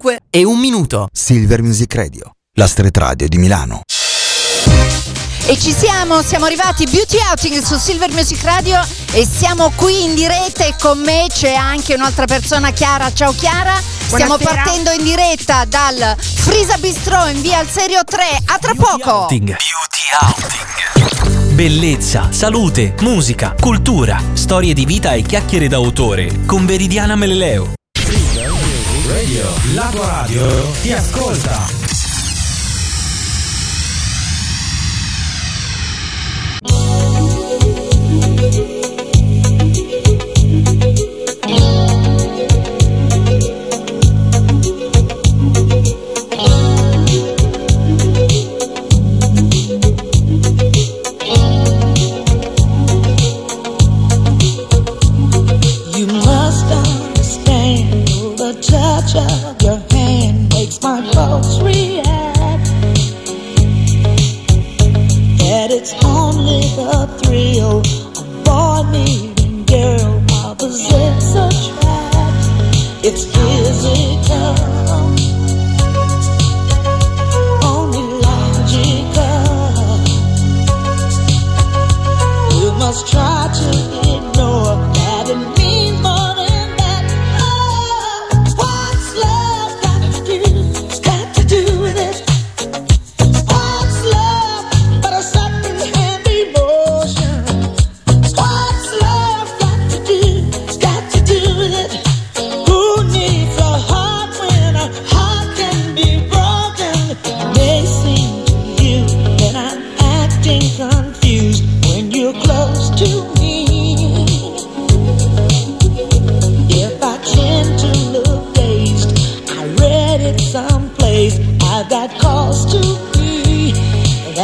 5 e un minuto. Silver Music Radio, la street radio di Milano. E ci siamo, siamo arrivati Beauty Outing su Silver Music Radio e siamo qui in diretta e con me c'è anche un'altra persona, Chiara. Ciao Chiara, stiamo Buonasera. partendo in diretta dal Frisa Bistro in via al Serio 3. A tra poco! Outing. Bellezza, salute, musica, cultura, storie di vita e chiacchiere d'autore con Veridiana Meleleo. La tua radio ti ascolta. My pulse react. That it's only the thrill of boy meeting girl opposites attract. It's physical, only logical. You must try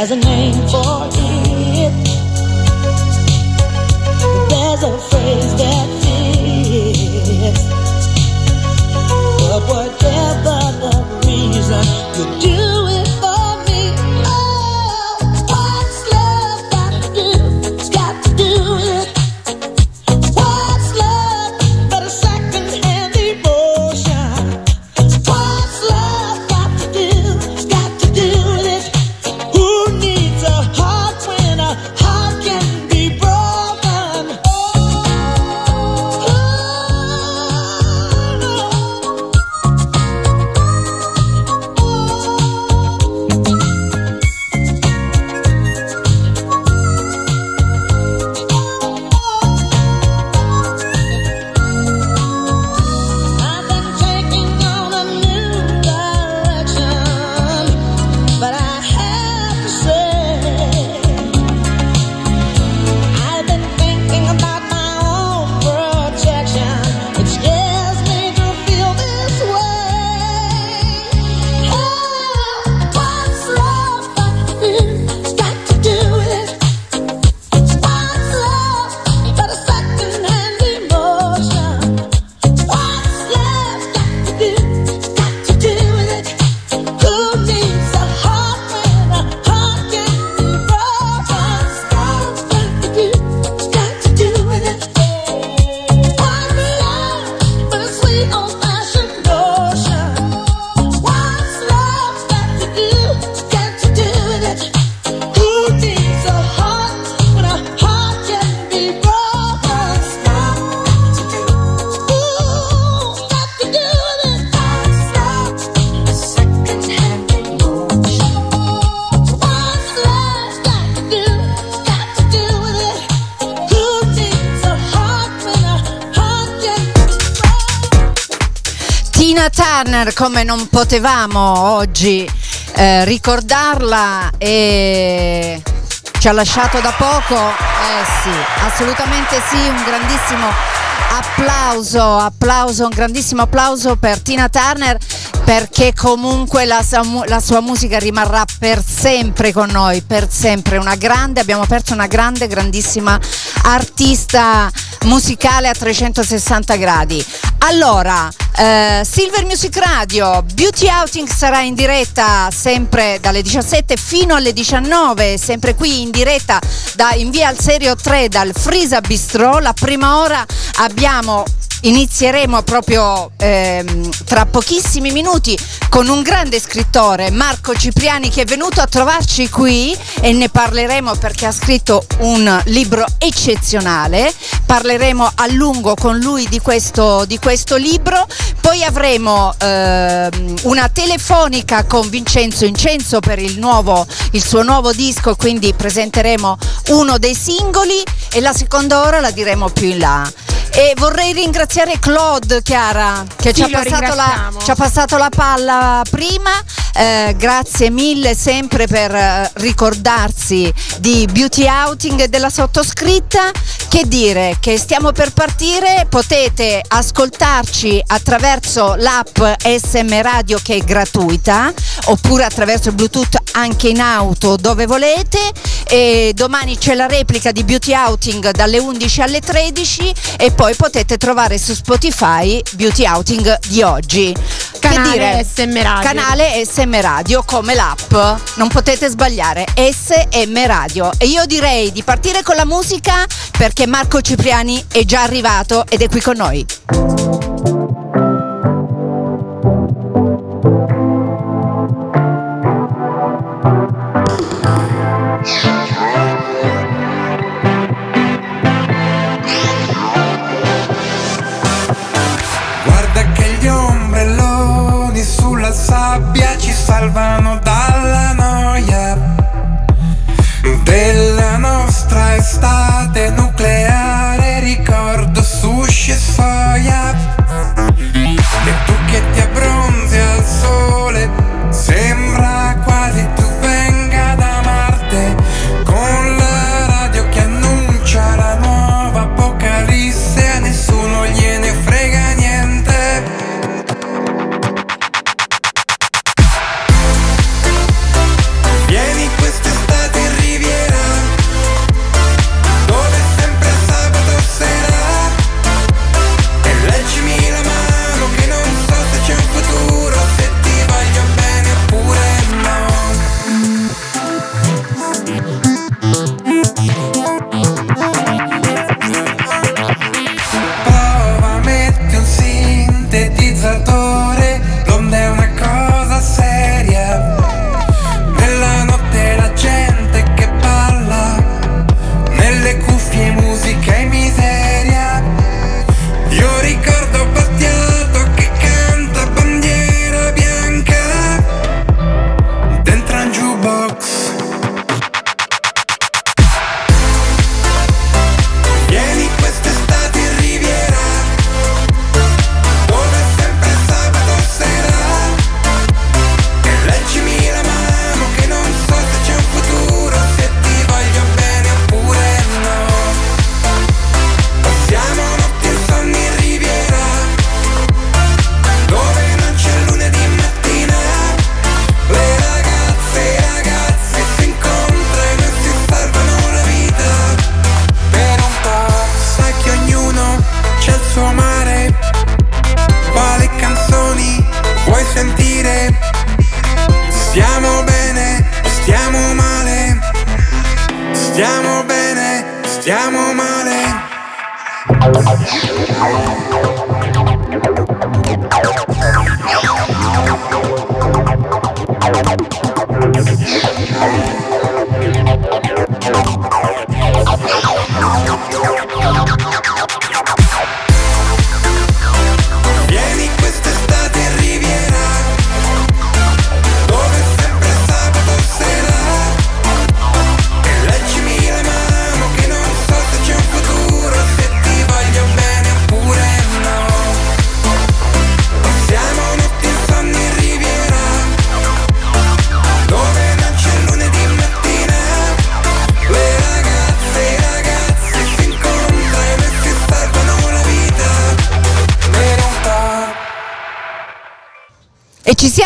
There's a name Turner, come non potevamo oggi eh, ricordarla e ci ha lasciato da poco, eh sì, assolutamente sì, un grandissimo applauso, applauso, un grandissimo applauso per Tina Turner perché comunque la sua, la sua musica rimarrà per sempre con noi, per sempre, una grande, abbiamo perso una grande, grandissima artista musicale a 360 gradi. Allora, eh, Silver Music Radio, Beauty Outing sarà in diretta sempre dalle 17 fino alle 19, sempre qui in diretta da in via al serio 3 dal Frisa Bistro. La prima ora abbiamo inizieremo proprio ehm, tra pochissimi minuti con un grande scrittore, Marco Cipriani, che è venuto a trovarci qui e ne parleremo perché ha scritto un libro eccezionale. Parleremo a lungo con lui di questo, di questo libro. Poi avremo ehm, una telefonica con Vincenzo Incenso per il, nuovo, il suo nuovo disco, quindi presenteremo uno dei singoli e la seconda ora la diremo più in là. E vorrei ringraziare Claude Chiara che Sì, ci, ha la, ci ha passato la palla prima. Eh, grazie mille sempre per eh, ricordarsi di Beauty Outing e della sottoscritta. Che dire che stiamo per partire, potete ascoltarci attraverso l'app SM Radio che è gratuita oppure attraverso il Bluetooth anche in auto dove volete e domani c'è la replica di Beauty Outing dalle 11 alle 13 e poi potete trovare su Spotify Beauty Outing di oggi. Canale che dire? SM Radio. Canale SM Radio come l'app, non potete sbagliare, SM Radio. E io direi di partire con la musica perché Marco Cipriani è già arrivato ed è qui con noi.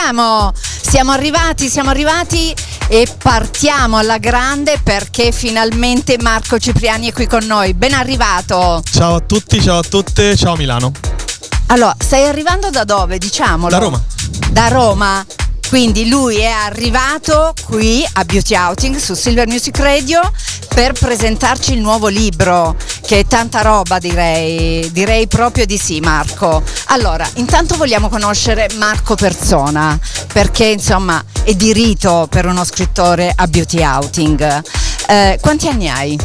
Siamo, siamo arrivati, siamo arrivati e partiamo alla grande perché finalmente Marco Cipriani è qui con noi. Ben arrivato. Ciao a tutti, ciao a tutte, ciao Milano. Allora, stai arrivando da dove? Diciamolo. Da Roma. Da Roma. Quindi lui è arrivato qui a Beauty Outing su Silver Music Radio per presentarci il nuovo libro, che è tanta roba direi, direi proprio di sì Marco. Allora, intanto vogliamo conoscere Marco persona, perché insomma è di rito per uno scrittore a Beauty Outing. Eh, quanti anni hai?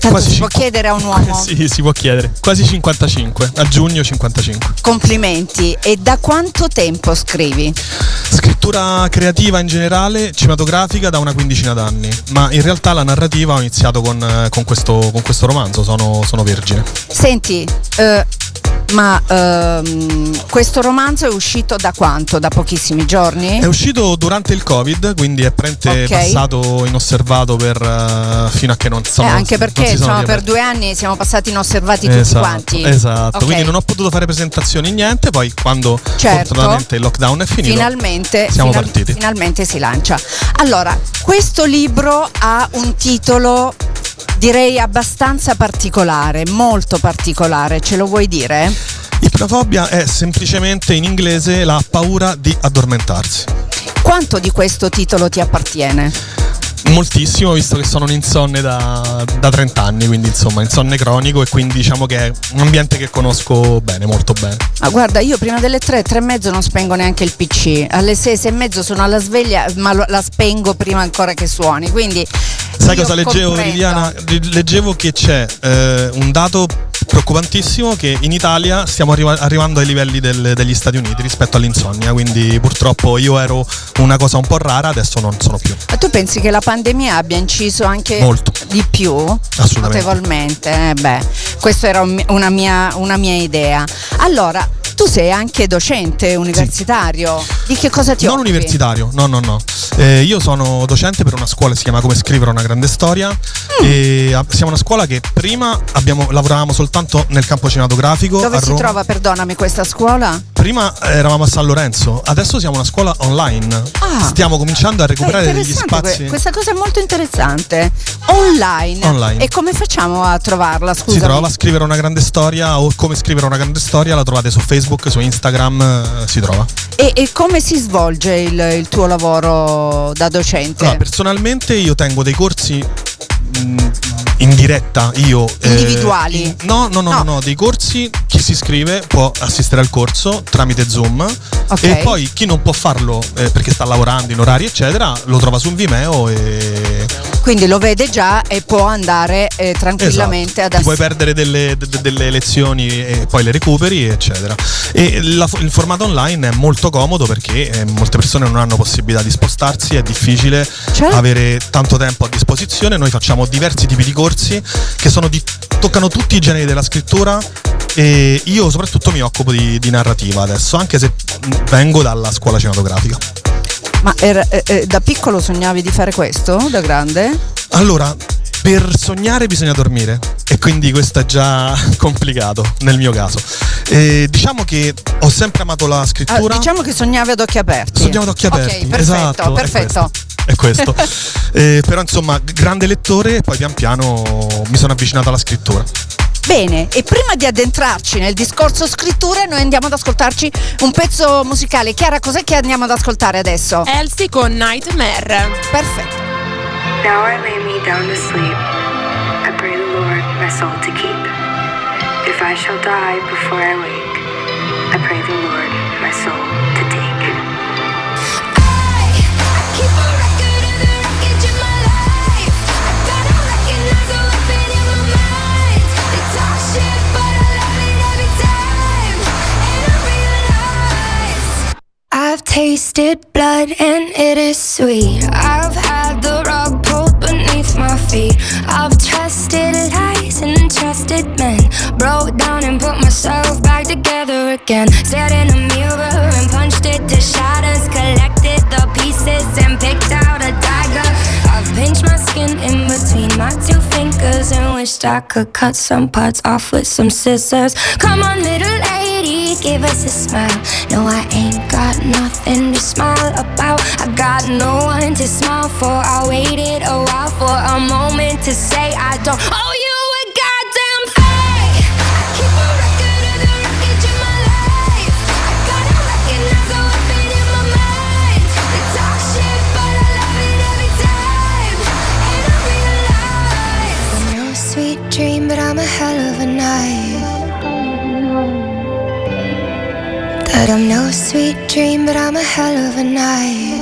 Tanto si può chiedere a un uomo. Sì, si può chiedere. Quasi 55, a giugno 55. Complimenti. E da quanto tempo scrivi? Scrittura creativa in generale, cinematografica da una quindicina d'anni, ma in realtà la narrativa ho iniziato con, eh, con questo, con questo romanzo, sono, sono vergine. Senti, eh, ma ehm, questo romanzo è uscito da quanto? Da pochissimi giorni? È uscito durante il Covid, quindi è prente Ok. passato inosservato per, eh, fino a che non Eh, sono anche non perché insomma, per due anni siamo passati inosservati tutti Esatto, quanti. Esatto, Ok. quindi non ho potuto fare presentazioni niente, poi quando Certo. fortunatamente il lockdown è finito Finalmente, siamo final- partiti. finalmente si lancia. Allora, questo libro ha un titolo direi abbastanza particolare, molto particolare, ce lo vuoi dire? Ipnofobia è semplicemente in inglese la paura di addormentarsi. Quanto di questo titolo ti appartiene? Moltissimo, visto che sono un insonne da, da 30 anni, quindi insomma insonne cronico e quindi diciamo che è un ambiente che conosco bene, molto bene. Ah, guarda, io prima delle tre, tre e mezzo non spengo neanche il PC. Alle sei, sei e mezzo sono alla sveglia, ma la spengo prima ancora che suoni. Quindi. Sai cosa leggevo. Liliana? Leggevo che c'è eh, un dato preoccupantissimo che in Italia stiamo arriva- arrivando ai livelli del- degli Stati Uniti rispetto all'insonnia, quindi purtroppo io ero una cosa un po' rara, adesso non sono più. Ma tu pensi che la pandemia abbia inciso anche Molto. di più? Assolutamente. Notevolmente, eh, beh, questa era un una mia, una mia idea. Allora, tu sei anche docente universitario. Di che cosa ti non occupi? universitario, no, no, no. Eh, io sono docente per una scuola che si chiama Come scrivere una grande storia. Mm. E a- siamo una scuola che prima abbiamo, lavoravamo soltanto nel campo cinematografico. Dove si Roma. trova, perdonami, questa scuola? Prima eravamo a San Lorenzo, adesso siamo una scuola online. Ah. Stiamo cominciando a Beh, recuperare degli spazi. questa cosa è molto interessante. Online. Online. E come facciamo a trovarla? Scusa. Si trova a scrivere una grande storia o come scrivere una grande storia, la trovate su Facebook, su Instagram, eh, si trova. E, e come si svolge il, il tuo lavoro da docente? Allora, personalmente io tengo dei corsi mh, in diretta, io... eh, Individuali? in- no, no, no, No. no, dei corsi, chi si iscrive può assistere al corso tramite Zoom Ok. e poi chi non può farlo eh, perché sta lavorando in orari eccetera, lo trova su Vimeo e... Quindi lo vede già e può andare eh, tranquillamente Esatto. ad Ti puoi assistere. perdere delle, de- delle lezioni e poi le recuperi, eccetera. E la- il formato online è molto comodo perché eh, molte persone non hanno possibilità di spostarsi, è difficile Cioè? avere tanto tempo a disposizione. Noi facciamo diversi tipi di corsi che sono di- toccano tutti i generi della scrittura. E io soprattutto mi occupo di, di narrativa adesso, anche se vengo dalla scuola cinematografica. Ma eh, eh, da piccolo sognavi di fare questo? Da grande? Allora, per sognare bisogna dormire e quindi questo è già complicato nel mio caso. Eh, diciamo che ho sempre amato la Ah, scrittura. diciamo che sognavi ad occhi aperti. Sognavo ad occhi aperti. Ok, perfetto, esatto, perfetto. È questo. È questo. Eh, però insomma, grande lettore e poi pian piano mi sono avvicinato alla scrittura. Bene, e prima di addentrarci nel discorso scrittura, noi andiamo ad ascoltarci un pezzo musicale. Chiara, cos'è che andiamo ad ascoltare adesso? Elsie con Nightmare. Perfetto. Now I lay me down to sleep. I pray the Lord my soul to keep. If I shall die before I wake, I pray the Lord tasted blood and it is sweet. I've had the rug pulled beneath my feet. I've trusted lies and trusted men. Broke down and put myself back together again. Stared in a mirror and punched it to shatters. Collected the pieces and picked out a dagger. I've pinched my skin in between my two fingers and wished I could cut some parts off with some scissors. Come on, little lady, give us a smile. No, I ain't got nothing to smile about. I got no one to smile for. I waited a while for a moment to say I don't owe That I'm no sweet dream, but I'm a hell of a night.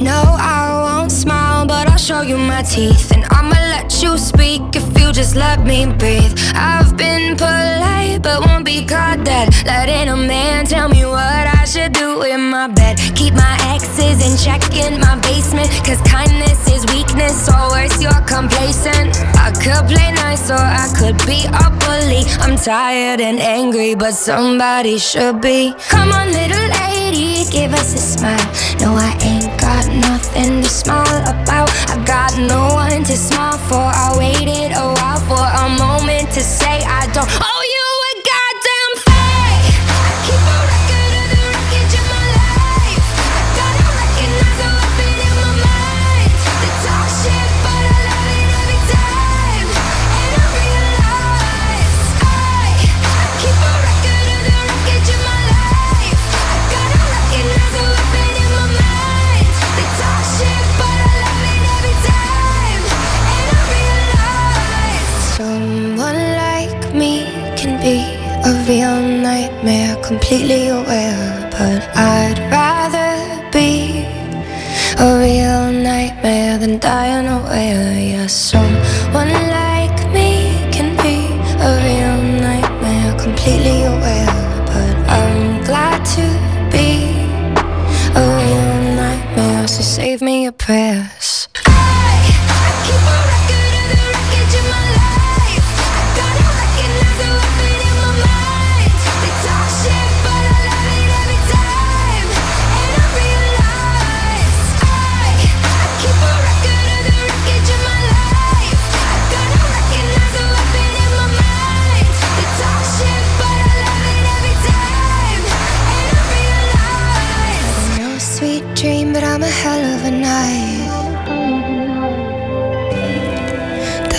No, I won't smile, but I'll show you my teeth. And I'ma let you speak if you just let me breathe. I've been polite, but won't be caught dead. Letting a man tell me what I should do in my bed. Keep my exes in check in my basement. Cause kindness is weakness, or worse, you're complacent. I could play nice, or I could be a bully. I'm tired and angry, but somebody should be. Come on, little lady, give us a smile. No, I ain't got nothing to smile about. I got no one to smile for. I waited a while for a moment to say I don't owe real nightmare, completely aware. But I'd rather be a real nightmare than die unaware. Yeah, someone like me can be a real nightmare, completely aware. But I'm glad to be a real nightmare, so save me a prayers.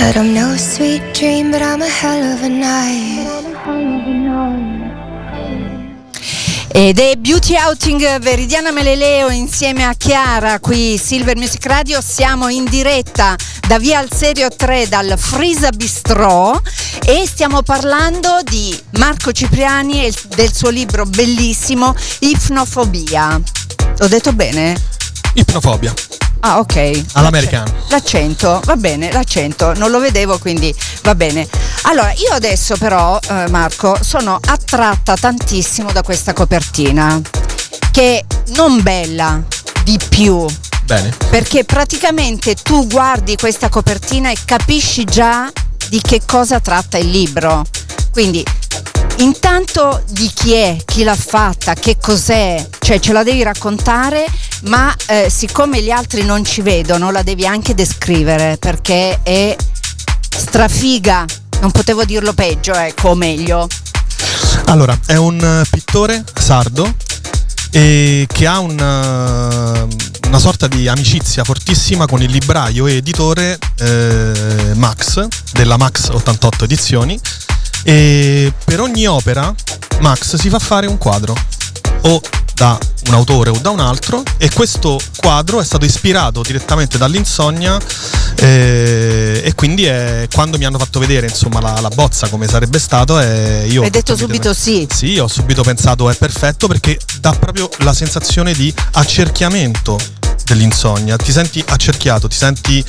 That I'm no sweet dream, but I'm a hell of a night. Ed è Beauty Outing Veridiana Meleleo insieme a Chiara qui Silver Music Radio. Siamo in diretta da Via al Serio 3 dal Frisa Bistrò e stiamo parlando di Marco Cipriani e del suo libro bellissimo Ipnofobia. Ho detto bene? Ipnofobia. Ah, ok. All'americano. L'accento, va bene, l'accento, non lo vedevo quindi va bene. Allora, io adesso però, eh, Marco, sono attratta tantissimo da questa copertina, che non bella di più, Bene. perché praticamente tu guardi questa copertina e capisci già di che cosa tratta il libro. Quindi intanto di chi è, chi l'ha fatta, che cos'è, cioè ce la devi raccontare, ma eh, siccome gli altri non ci vedono, la devi anche descrivere perché è strafiga. Non potevo dirlo peggio, ecco, o meglio. Allora, è un eh, pittore sardo e che ha un, eh, una sorta di amicizia fortissima con il libraio e editore eh, Max della Max 88 edizioni e per ogni opera Max si fa fare un quadro. O da un autore o da un altro e questo quadro è stato ispirato direttamente dall'insonnia eh, e quindi è, quando mi hanno fatto vedere insomma la, la bozza come sarebbe stato eh, io ho Hai detto subito sì. sì, ho subito pensato è perfetto perché dà proprio la sensazione di accerchiamento dell'insonnia. Ti senti accerchiato, ti senti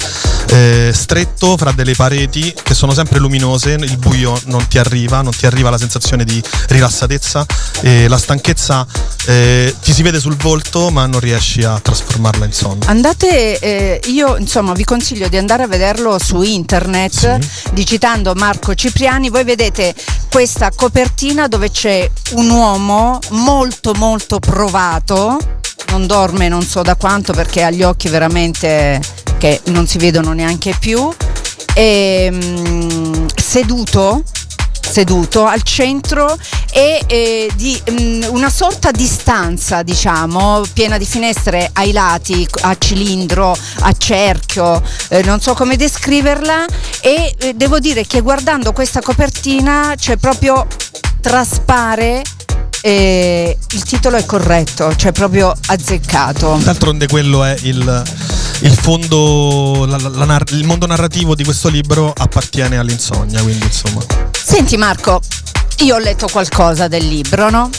eh, stretto fra delle pareti che sono sempre luminose, il buio non ti arriva, non ti arriva la sensazione di rilassatezza e la stanchezza eh, ti si vede sul volto ma non riesci a trasformarla in sonno. Andate, eh, io insomma vi consiglio di andare a vederlo su internet, digitando Marco Cipriani, voi vedete questa copertina dove c'è un uomo molto molto provato, non dorme non so da quanto perché ha gli occhi veramente che non si vedono neanche più, e, mm, seduto seduto al centro e eh, di mm, una sorta di stanza, diciamo, piena di finestre ai lati, a cilindro, a cerchio, eh, non so come descriverla. E eh, devo dire che guardando questa copertina c'è proprio traspare eh, il titolo è corretto, cioè proprio azzeccato. D'altronde quello è il, il fondo, la- la- la il mondo narrativo di questo libro appartiene all'insonnia, quindi insomma. Senti Marco, io ho letto qualcosa del libro, no?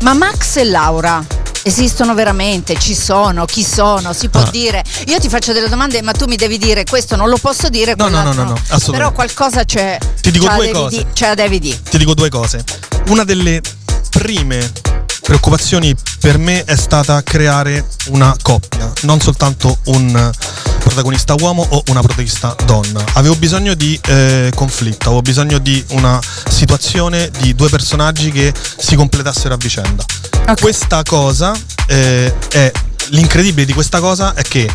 Ma Max e Laura esistono veramente? Ci sono? Chi sono? Si può Ah. dire? Io ti faccio delle domande, ma tu mi devi dire questo non lo posso dire. No, no, no, no, no, assolutamente. Però qualcosa c'è. Ti dico due cose. di- ce la devi dire. Ti dico due cose. Una delle prime preoccupazioni per me è stata creare una coppia, non soltanto un protagonista uomo o una protagonista donna. Avevo bisogno di eh, conflitto, avevo bisogno di una situazione di due personaggi che si completassero a vicenda. Questa cosa eh, è l'incredibile di questa cosa è che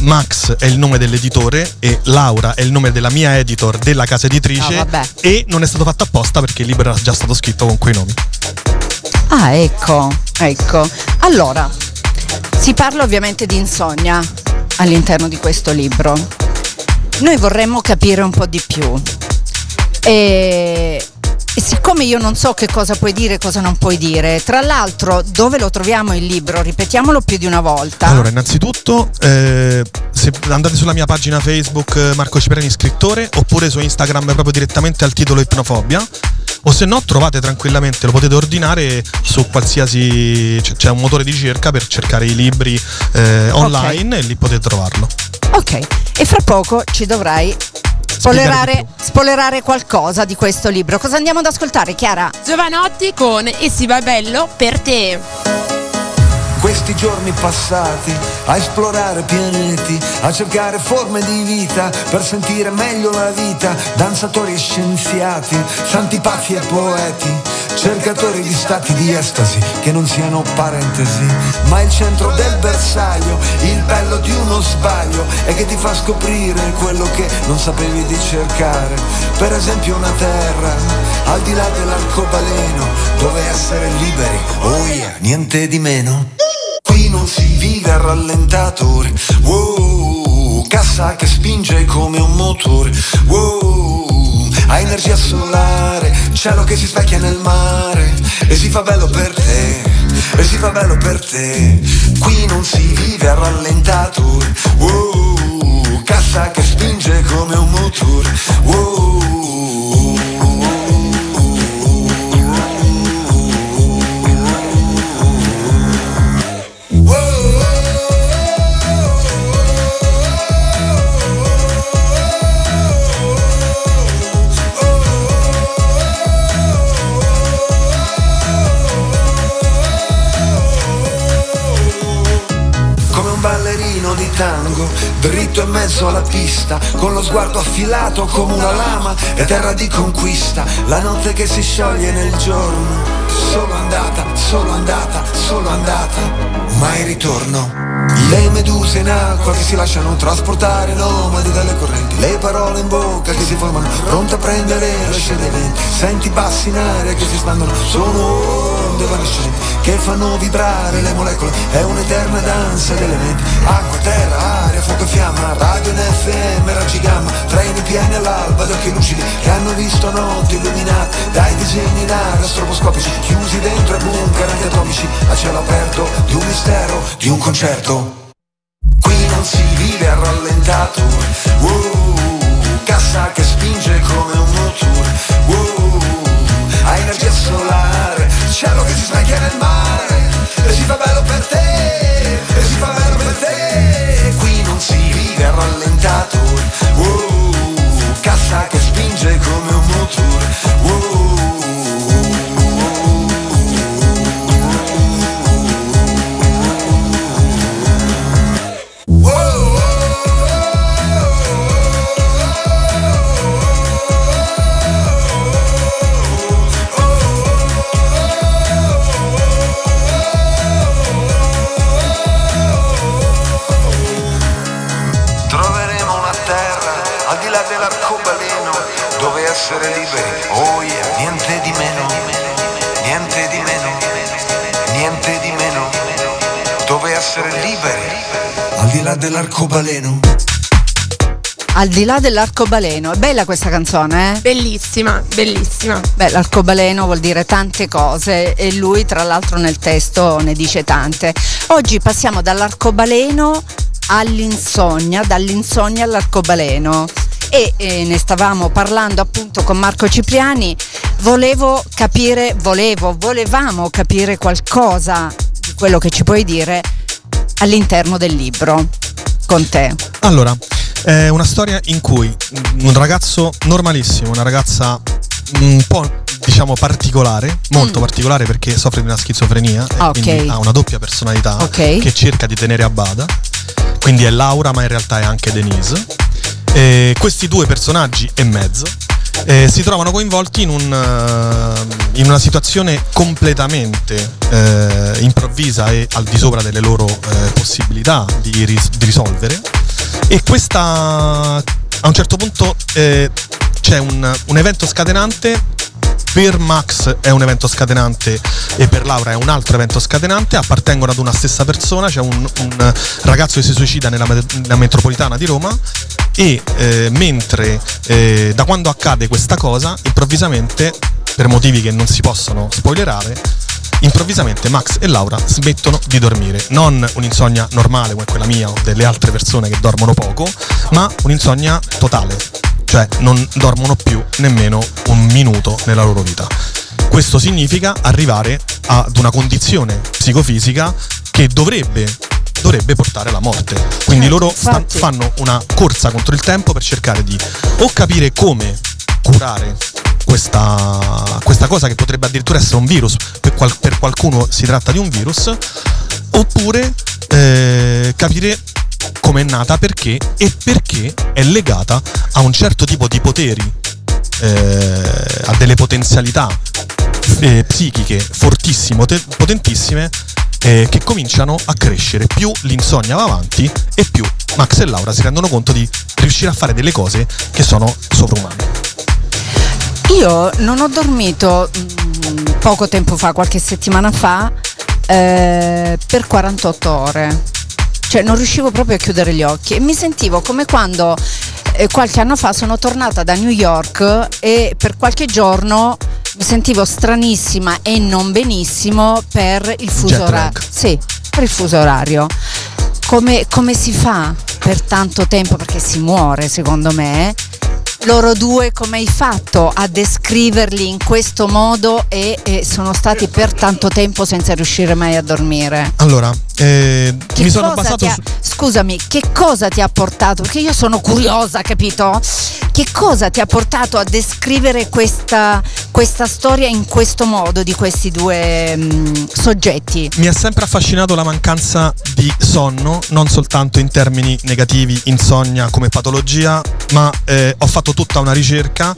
Max è il nome dell'editore e Laura è il nome della mia editor della casa editrice Ah, vabbè. e non è stato fatto apposta perché il libro era già stato scritto con quei nomi. Ah, ecco, ecco. Allora, si parla ovviamente di insonnia all'interno di questo libro. Noi vorremmo capire un po' di più. E, e siccome io non so che cosa puoi dire e cosa non puoi dire, tra l'altro dove lo troviamo il libro? Ripetiamolo più di una volta. Allora, innanzitutto, eh, andate sulla mia pagina Facebook eh, Marco Cipriani scrittore oppure su Instagram proprio direttamente al titolo Ipnofobia. O se no trovate tranquillamente, lo potete ordinare su qualsiasi. c'è- un motore di ricerca per cercare i libri eh, online e lì potete trovarlo. Ok, e fra poco ci dovrai spoilerare, spoilerare qualcosa di questo libro. Cosa andiamo ad ascoltare, Chiara? Giovanotti con E si va bello per te. Questi giorni passati a esplorare pianeti, a cercare forme di vita per sentire meglio la vita, danzatori e scienziati, santi pazzi e poeti, cercatori di stati di estasi che non siano parentesi, ma il centro del bersaglio, il bello di uno sbaglio è che ti fa scoprire quello che non sapevi di cercare, per esempio una terra al di là dell'arcobaleno, dove essere liberi, oh yeah, niente di meno. Non si vive a rallentatore, wow, cassa che spinge come un motore, wow, ha energia solare, cielo che si specchia nel mare, e si fa bello per te, e si fa bello per te. Qui non si vive a rallentatore, wow, cassa che spinge come un motore, wow. Tango, dritto in mezzo alla pista, con lo sguardo affilato come una lama e terra di conquista, la notte che si scioglie nel giorno, solo andata, solo andata, solo andata, mai ritorno. Le meduse in acqua che si lasciano trasportare nomadi dalle correnti, le parole in bocca che si formano, pronte a prendere le venti, senti bassi in aria che si espandono, sono evanescenti che fanno vibrare le molecole, è un'eterna danza di elementi, acqua, terra, aria, fuoco e fiamma, radio in FM, raggi gamma, treni pieni all'alba di occhi lucidi che hanno visto notti illuminate dai disegni in aria stroboscopici, chiusi dentro ai bunker antiatomici, a cielo aperto di un mistero, di un concerto. Qui non si vive a rallentato, wow, cassa che spinge come un motore, wow, ha energia solare, cielo che si specchia nel mare, e si fa bello per te, e si fa bello per te. Qui non si vive a rallentato, wow, cassa che spinge come un motore, essere liberi, oh yeah, niente di meno, niente di meno, niente di meno, dove essere liberi al di là dell'arcobaleno. Al di là dell'arcobaleno, è bella questa canzone, eh? Bellissima, bellissima. Beh, l'arcobaleno vuol dire tante cose e lui tra l'altro nel testo ne dice tante. Oggi passiamo dall'arcobaleno all'insonnia, dall'insonnia all'arcobaleno. E eh, ne stavamo parlando appunto con Marco Cipriani. Volevo capire, volevo, volevamo capire qualcosa di quello che ci puoi dire all'interno del libro con te. Allora, è una storia in cui un ragazzo normalissimo, una ragazza un po' diciamo particolare, molto particolare perché soffre di una schizofrenia e Mm. Ah, ok. quindi ha una doppia personalità Ok. che cerca di tenere a bada. Quindi è Laura, ma in realtà è anche Denise. E questi due personaggi e mezzo eh, si trovano coinvolti in, un, eh, in una situazione completamente eh, improvvisa e al di sopra delle loro eh, possibilità di, ris- di risolvere. E questa a un certo punto eh, c'è un, un evento scatenante. Per Max è un evento scatenante e per Laura è un altro evento scatenante, appartengono ad una stessa persona, c'è un, un ragazzo che si suicida nella, nella metropolitana di Roma e eh, mentre eh, da quando accade questa cosa, improvvisamente, per motivi che non si possono spoilerare, improvvisamente Max e Laura smettono di dormire. Non un'insonnia normale come quella mia o delle altre persone che dormono poco, ma un'insonnia totale. Cioè non dormono più nemmeno un minuto nella loro vita. Questo significa arrivare ad una condizione psicofisica che dovrebbe, dovrebbe portare alla morte. Quindi Certo, loro sta- fanno una corsa contro il tempo per cercare di o capire come curare questa, questa cosa che potrebbe addirittura essere un virus, per, qual- per qualcuno si tratta di un virus, oppure eh, capire come è nata, perché e perché è legata a un certo tipo di poteri, eh, a delle potenzialità eh, psichiche fortissime, te- potentissime, eh, che cominciano a crescere. Più l'insonnia va avanti e più Max e Laura si rendono conto di riuscire a fare delle cose che sono sovrumane. Io non ho dormito mm, poco tempo fa, qualche settimana fa, eh, per 48 ore. Cioè non riuscivo proprio a chiudere gli occhi e mi sentivo come quando eh, qualche anno fa sono tornata da New York e per qualche giorno mi sentivo stranissima e non benissimo per il fuso orario. Sì, per il fuso orario. Come, come si fa per tanto tempo? Perché si muore secondo me. Loro due come hai fatto a descriverli in questo modo e, e sono stati per tanto tempo senza riuscire mai a dormire? Allora, eh, mi sono basato ha- su... Scusami, che cosa ti ha portato? Perché io sono curiosa, capito? Che cosa ti ha portato a descrivere questa, questa storia in questo modo di questi due mm, soggetti? Mi ha sempre affascinato la mancanza di sonno, non soltanto in termini negativi, insonnia come patologia, ma eh, ho fatto tutta una ricerca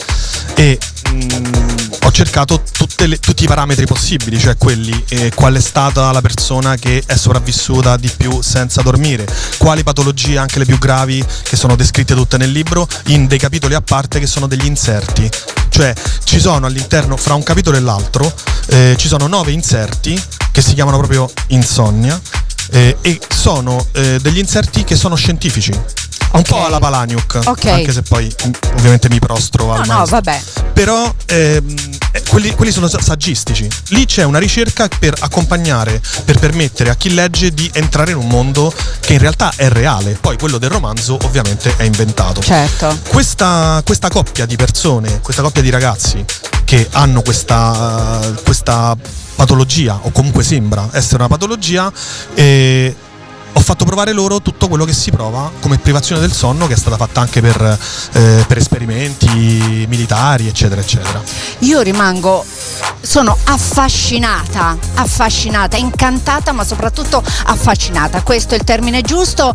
e mm, ho cercato tutte le- tutti i parametri possibili, cioè quelli eh, qual è stata la persona che è sopravvissuta di più senza dormire, quali patologie, anche le più gravi, che sono descritte tutte nel libro, in dei capitoli a parte che sono degli inserti. Cioè ci sono all'interno, fra un capitolo e l'altro, eh, ci sono nove inserti che si chiamano proprio insonnia eh, e sono eh, degli inserti che sono scientifici. Un po' alla Palaniuk, Ok. anche se poi mm, ovviamente mi prostro al No, no, vabbè. Però ehm, eh, quelli, quelli sono sa- saggistici. Lì c'è una ricerca per accompagnare, per permettere a chi legge di entrare in un mondo che in realtà è reale. Poi quello del romanzo ovviamente è inventato. Certo. Questa, questa coppia di persone, questa coppia di ragazzi che hanno questa, questa patologia, o comunque sembra essere una patologia, eh, ho fatto provare loro tutto quello che si prova come privazione del sonno, che è stata fatta anche per, eh, per esperimenti militari, eccetera, eccetera. Io rimango, sono affascinata, affascinata, incantata, ma soprattutto affascinata. Questo è il termine giusto.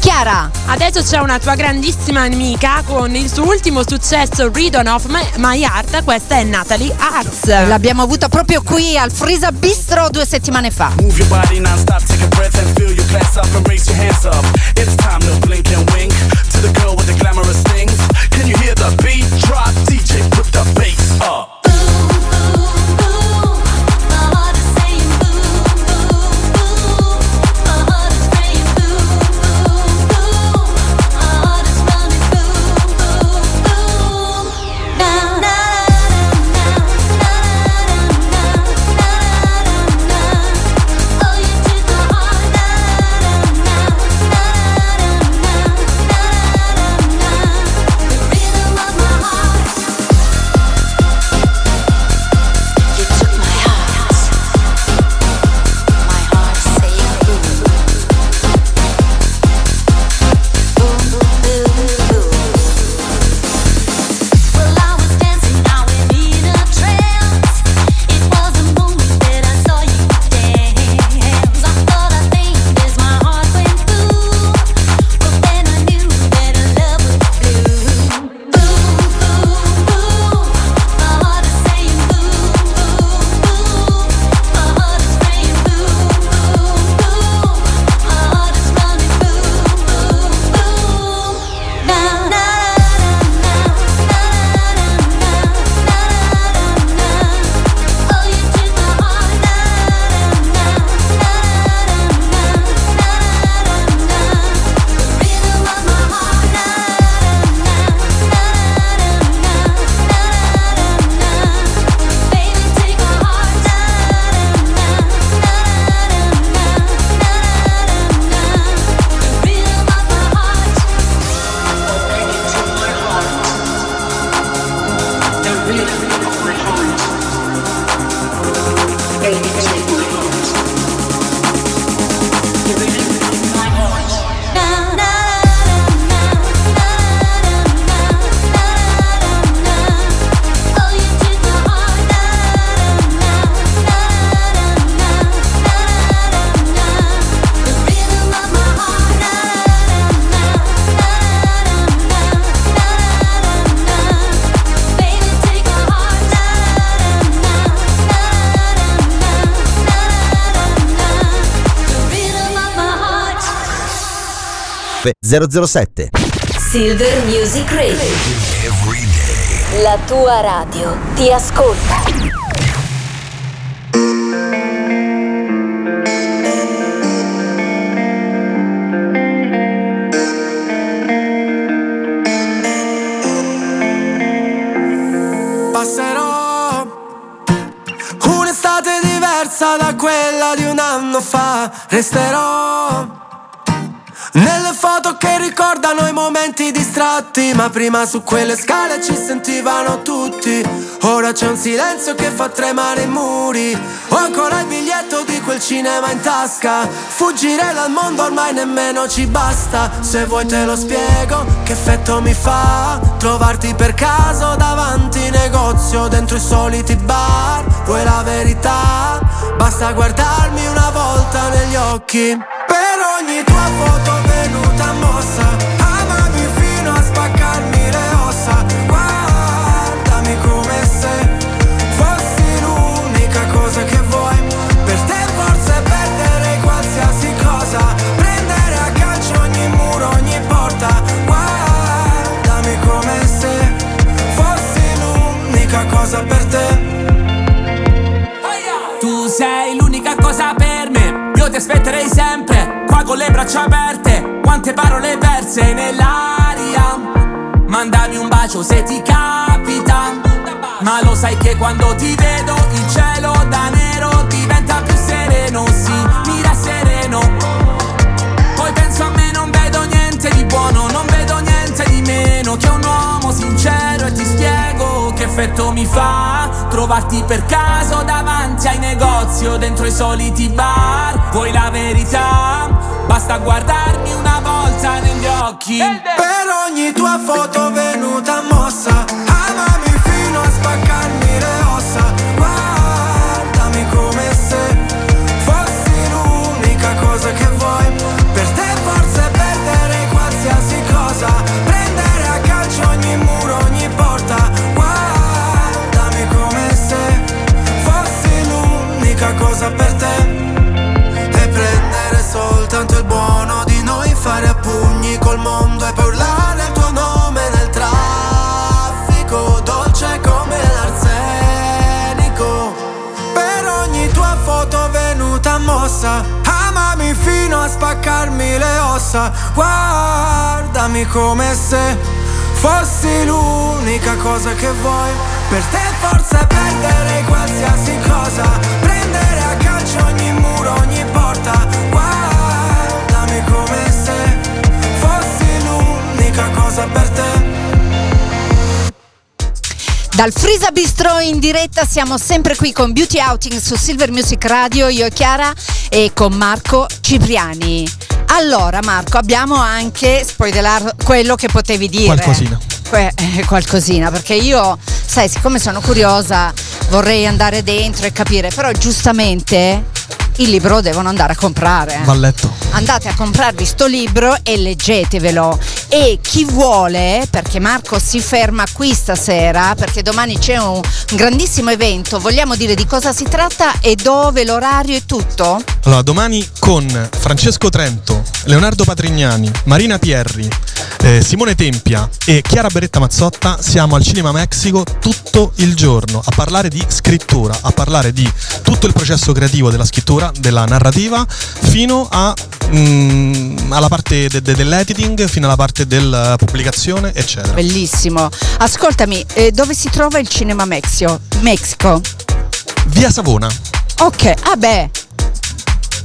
Chiara, Adesso c'è una tua grandissima amica con il suo ultimo successo Read of My, My Heart, questa è Natalie Arts. l'abbiamo avuta proprio qui al Frisa Bistro due settimane fa. Move your body non-stop, take a breath and feel your class up and raise your hands up. It's time to blink and wink to the girl with the glamorous things. Can you hear the beat drop? DJ, put the bass up. 007. Silver Music Radio. La tua radio ti ascolta. Passerò ricordano i momenti distratti. Ma prima su quelle scale ci sentivano tutti. Ora c'è un silenzio che fa tremare i muri. Ho ancora il biglietto di quel cinema in tasca. Fuggire dal mondo ormai nemmeno ci basta. Se vuoi te lo spiego che effetto mi fa. Trovarti per caso davanti negozio dentro i soliti bar. Vuoi la verità? Basta guardarmi una volta negli occhi. Per ogni tua foto venuta mossa. Aspetterei sempre, qua con le braccia aperte, quante parole perse nell'aria. Mandami un bacio se ti capita, ma lo sai che quando ti vedo il cielo da nero diventa più sereno, sì, mira sereno. Di meno che un uomo sincero e ti spiego che effetto mi fa trovarti per caso davanti ai negozi o dentro i soliti bar. Vuoi la verità? Basta guardarmi una volta negli occhi. Per ogni tua foto venuta mossa Amami fino a spaccarmi le ossa mossa Amami fino a spaccarmi le ossa. Guardami come se fossi l'unica cosa che vuoi. Per te forse perdere qualsiasi cosa. Prendere a calcio ogni muro, ogni porta Dal Frisa Bistro in diretta siamo sempre qui con Beauty Outing su Silver Music Radio, io e Chiara e con Marco Cipriani. Allora Marco abbiamo anche spoiler quello che potevi dire. Qualcosina. Que- eh, qualcosina, perché io, sai, siccome sono curiosa vorrei andare dentro e capire, però giustamente il libro lo devono andare a comprare. Va a letto. Andate a comprarvi sto libro e leggetevelo. E chi vuole, perché Marco si ferma qui stasera, perché domani c'è un, un grandissimo evento, vogliamo dire di cosa si tratta e dove, l'orario e tutto? Allora, domani con Francesco Trento, Leonardo Patrignani, Marina Pierri, eh, Simone Tempia e Chiara Beretta Mazzotta siamo al Cinema Mexico tutto il giorno a parlare di scrittura, a parlare di tutto il processo creativo della scrittura, della narrativa, fino a, mm, alla parte de- de- dell'editing, fino alla parte della pubblicazione, eccetera. Bellissimo. Ascoltami, eh, dove si trova il Cinema Mexio? Mexico? Via Savona. Ok, ah beh.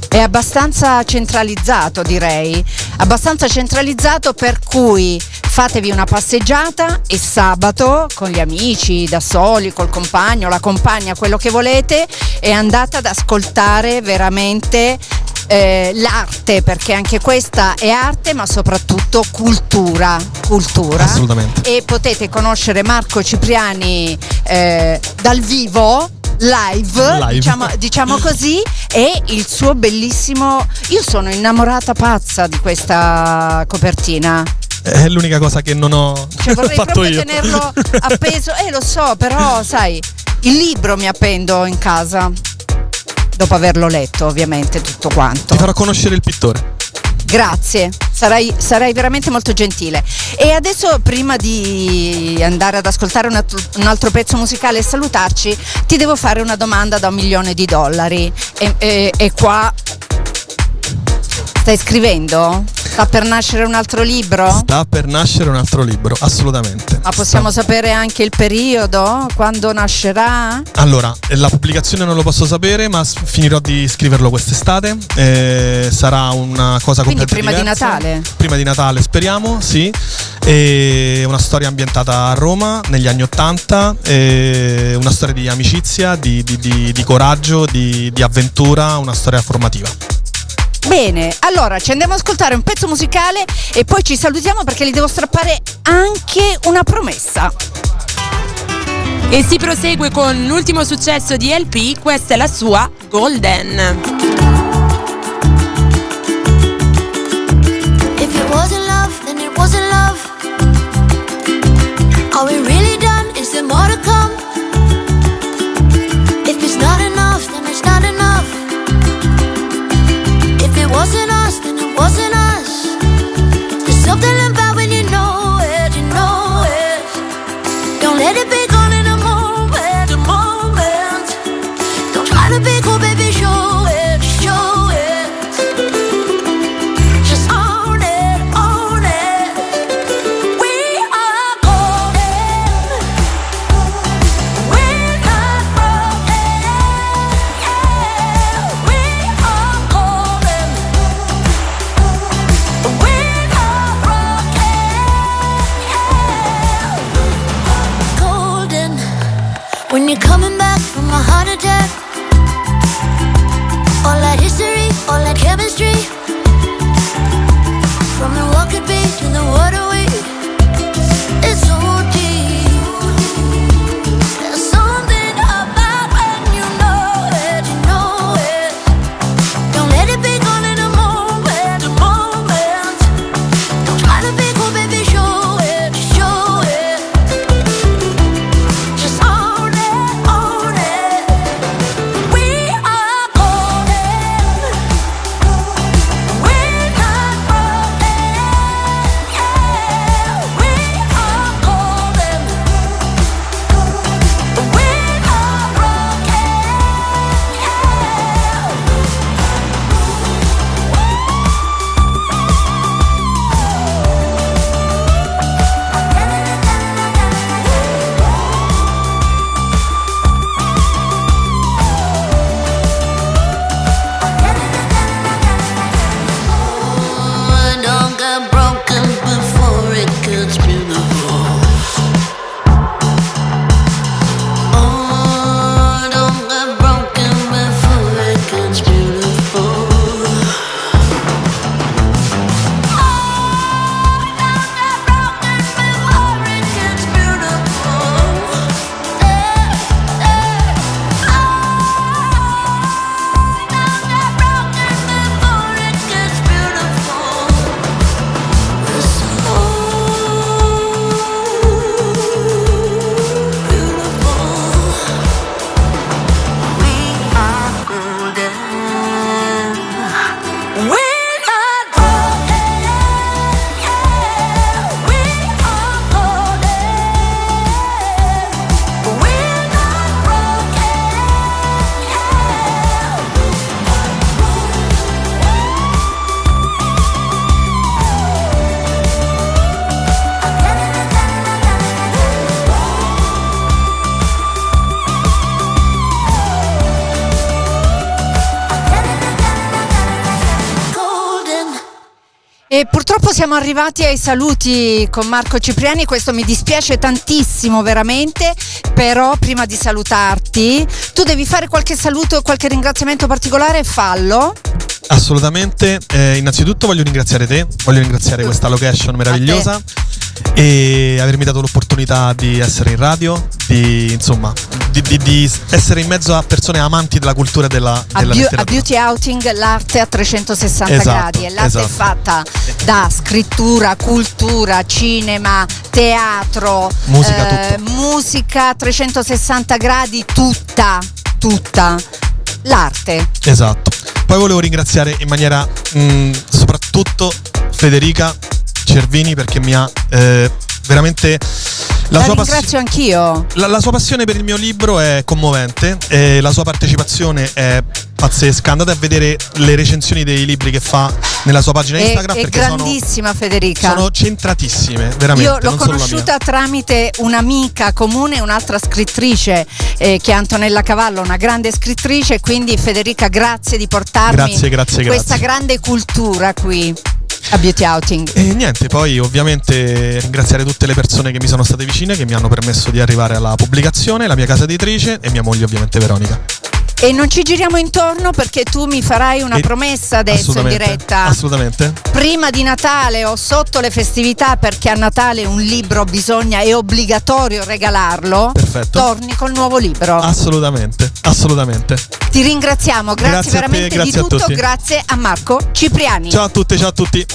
È abbastanza centralizzato, direi. Abbastanza centralizzato per cui fatevi una passeggiata e sabato con gli amici, da soli, col compagno, la compagna, quello che volete e andate ad ascoltare veramente eh, l'arte, perché anche questa è arte, ma soprattutto cultura. cultura. Assolutamente. E potete conoscere Marco Cipriani eh, dal vivo. Live, Live. Diciamo, diciamo così, e il suo bellissimo. Io sono innamorata pazza di questa copertina. È l'unica cosa che non ho Cioè, vorrei fatto proprio io. tenerlo appeso. Eh, lo so, però, sai, il libro mi appendo in casa. Dopo averlo letto, ovviamente, tutto quanto. Ti farò conoscere il pittore. Grazie, sarai, sarai veramente molto gentile. E adesso, prima di andare ad ascoltare un altro, un altro pezzo musicale e salutarci, ti devo fare una domanda da un milione di dollari. E, e- e qua stai scrivendo? Sta per nascere un altro libro? Sta per nascere un altro libro, assolutamente. Ma possiamo sapere anche il periodo? Quando nascerà? Allora, la pubblicazione non lo posso sapere, ma finirò di scriverlo quest'estate. Eh, sarà una cosa Quindi completamente prima di diversa. Natale? Prima di Natale, speriamo, sì. E una storia ambientata a Roma negli anni Ottanta, una storia di amicizia, di, di- di- di coraggio, di, di avventura, una storia formativa. Bene, allora ci andiamo ad ascoltare un pezzo musicale e poi ci salutiamo perché gli devo strappare anche una promessa. E si prosegue con l'ultimo successo di LP, questa è la sua Golden. When you're coming siamo arrivati ai saluti con Marco Cipriani, questo mi dispiace tantissimo veramente, però prima di salutarti tu devi fare qualche saluto, qualche ringraziamento particolare, fallo. Assolutamente. Eh, innanzitutto voglio ringraziare te, voglio ringraziare questa location meravigliosa e avermi dato l'opportunità di essere in radio, di insomma, di, di, di, essere in mezzo a persone amanti della cultura della, della a, bu- a beauty outing l'arte a 360 esatto, gradi e l'arte esatto. è fatta da scrittura, cultura, cinema, teatro, musica, eh, musica a 360 gradi tutta, tutta l'arte. Esatto. Poi volevo ringraziare in maniera mh, soprattutto Federica Cervini perché mi ha eh, veramente la, la sua ringrazio pass- anch'io. La, la, sua passione per il mio libro è commovente, eh, la sua partecipazione è pazzesca. Andate a vedere le recensioni dei libri che fa nella sua pagina Instagram. È grandissima sono, Federica. Sono centratissime, veramente. Io l'ho conosciuta tramite un'amica comune, un'altra scrittrice eh, che è Antonella Cavallo, una grande scrittrice. Quindi Federica, grazie di portarmi grazie, grazie, grazie. questa grande cultura qui a Beauty Outing. E niente, poi ovviamente ringraziare tutte le persone che mi sono state vicine, che mi hanno permesso di arrivare alla pubblicazione, la mia casa editrice e mia moglie ovviamente Veronica. E non ci giriamo intorno perché tu mi farai una e promessa adesso in diretta. Assolutamente. Prima di Natale o sotto le festività perché a Natale un libro bisogna, è obbligatorio regalarlo. Perfetto. Torni col nuovo libro. Assolutamente, assolutamente. Ti ringraziamo, grazie, grazie veramente te, grazie di tutto, grazie a Marco Cipriani. Ciao a tutti, ciao a tutti.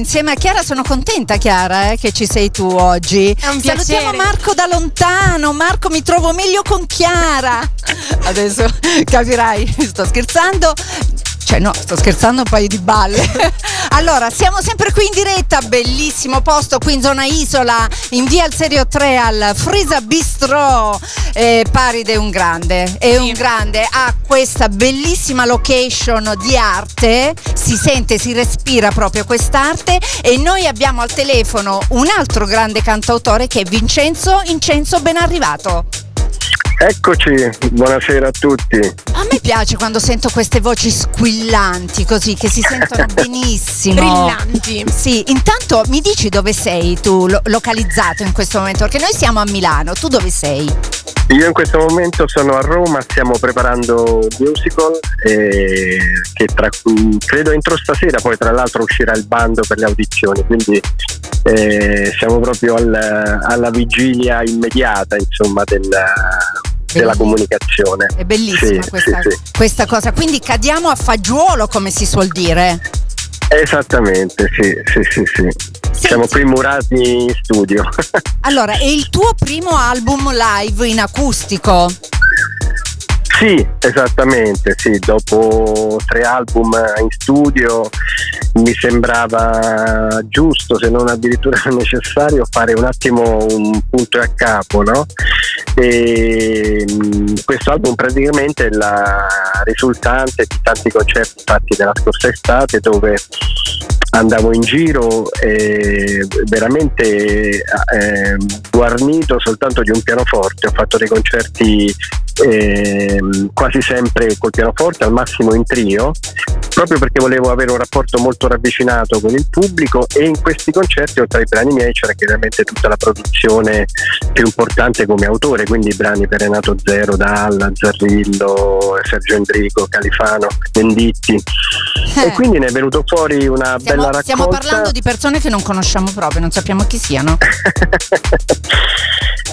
Insieme a Chiara. Sono contenta, Chiara, eh, che ci sei tu oggi. È un Salutiamo piacere. Marco da lontano. Marco, mi trovo meglio con Chiara. Adesso capirai, sto scherzando. Cioè, no, sto scherzando un paio di balle. allora, siamo sempre qui in diretta, bellissimo posto qui in zona Isola, in via al Serio 3 al Frisa Bistro. Eh, Paride è un grande, è un grande, ha questa bellissima location di arte, si sente, si respira proprio quest'arte e noi abbiamo al telefono un altro grande cantautore che è Vincenzo Incenso, ben arrivato. Eccoci, buonasera a tutti. A me piace quando sento queste voci squillanti così che si sentono benissimo. Brillanti. Sì, intanto mi dici dove sei tu lo- localizzato in questo momento? Perché noi siamo a Milano, tu dove sei? Io in questo momento sono a Roma, stiamo preparando un musical eh, che tra, credo entro stasera, poi tra l'altro uscirà il bando per le audizioni, quindi eh, siamo proprio al- alla vigilia immediata insomma, della, della comunicazione. È bellissima Sì, questa, sì, questa cosa, quindi cadiamo a fagiolo come si suol dire. Esattamente, sì, sì, sì, sì. Siamo qui murati in studio. Allora, è il tuo primo album live in acustico? Sì, esattamente, sì, dopo tre album in studio mi sembrava giusto, se non addirittura necessario, fare un attimo un punto e a capo, no? E mh, questo album praticamente è la risultante di tanti concerti fatti nella scorsa estate dove andavo in giro e veramente eh, guarnito soltanto di un pianoforte, ho fatto dei concerti ehm, quasi sempre col pianoforte, al massimo in trio, proprio perché volevo avere un rapporto molto ravvicinato con il pubblico e in questi concerti oltre ai brani miei c'era chiaramente tutta la produzione più importante come autore, quindi i brani per Renato Zero, Dalla, Zarrillo, Sergio Endrico, Califano, Venditti e quindi ne è venuto fuori una bella Stiamo, raccolta. stiamo parlando di persone che non conosciamo proprio, non sappiamo chi siano.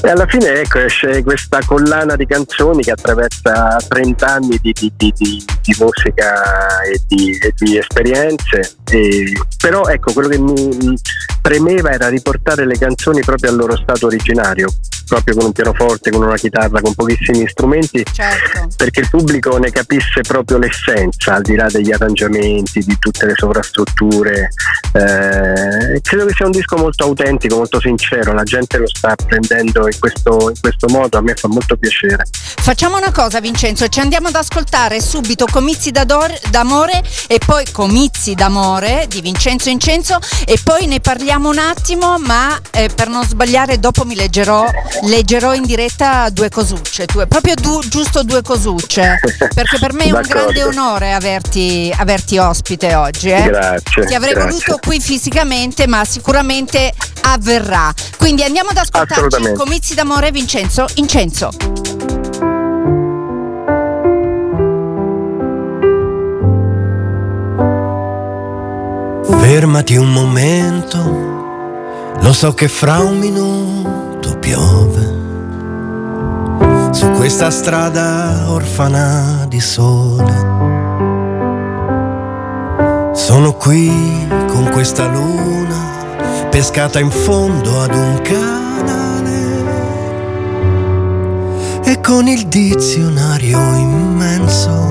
E alla fine ecco, esce questa collana di canzoni che attraversa 30 anni di, di- di- di- musica e di, e di esperienze. E- però ecco, quello che mi premeva era riportare le canzoni proprio al loro stato originario, proprio con un pianoforte, con una chitarra, con pochissimi strumenti, perché il pubblico ne capisse proprio l'essenza, al di là degli arrangiamenti, di tutte le sovrastrutture. Eh, credo che sia un disco molto autentico, molto sincero, la gente lo sta prendendo in questo, in questo modo, a me fa molto piacere. Facciamo una cosa Vincenzo, ci andiamo ad ascoltare subito Comizi d'amore e poi Comizi d'amore di Vincenzo Incenso e poi ne parliamo un attimo, ma eh, per non sbagliare dopo mi leggerò, leggerò in diretta due cosucce, tue- proprio du- giusto due cosucce, perché per me è un grande onore averti, averti ospite oggi. eh. Grazie, Ti avrei grazie. voluto qui fisicamente, ma sicuramente avverrà. Quindi andiamo ad ascoltarci. Comizi d'amore Vincenzo Incenso. Fermati un momento, lo so che fra un minuto piove. Su questa strada orfana di sole. Sono qui con questa luna pescata in fondo ad un canale e con il dizionario immenso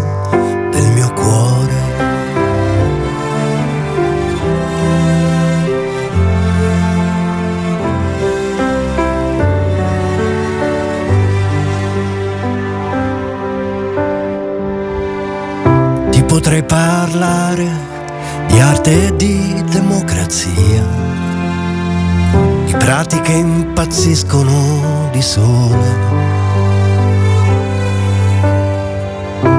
potrei parlare di arte e di democrazia, di prati che impazziscono di sole.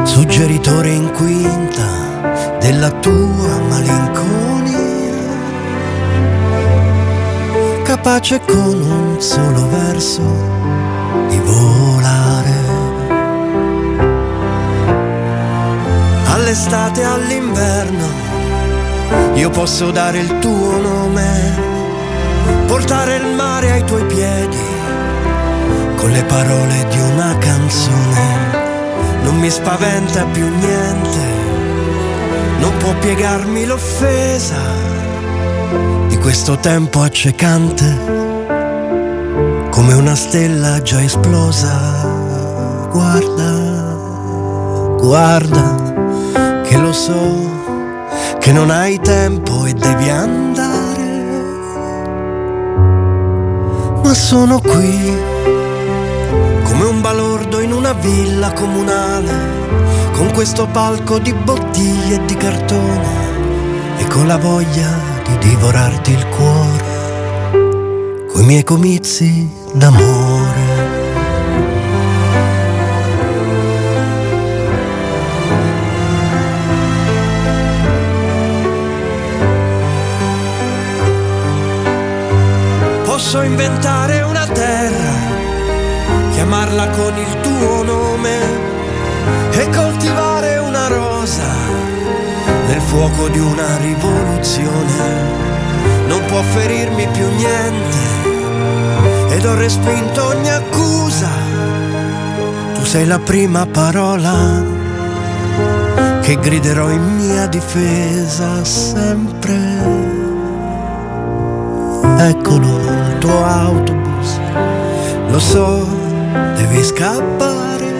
Suggeritore in quinta della tua malinconia, capace con un solo verso di volare. All'estate, all'inverno, io posso dare il tuo nome, portare il mare ai tuoi piedi, con le parole di una canzone. Non mi spaventa più niente, non può piegarmi l'offesa di questo tempo accecante come una stella già esplosa. Guarda, guarda, che lo so che non hai tempo e devi andare, ma sono qui come un balordo in una villa comunale, con questo palco di bottiglie e di cartone e con la voglia di divorarti il cuore, coi miei comizi d'amore. Posso inventare una terra, chiamarla con il tuo nome e coltivare una rosa nel fuoco di una rivoluzione. Non può ferirmi più niente ed ho respinto ogni accusa. Tu sei la prima parola che griderò in mia difesa sempre. Eccolo il tuo autobus, lo so, devi scappare.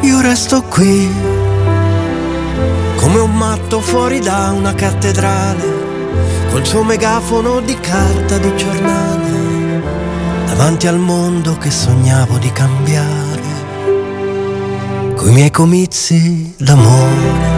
Io resto qui, come un matto fuori da una cattedrale, col suo megafono di carta di giornale, davanti al mondo che sognavo di cambiare, coi miei comizi d'amore.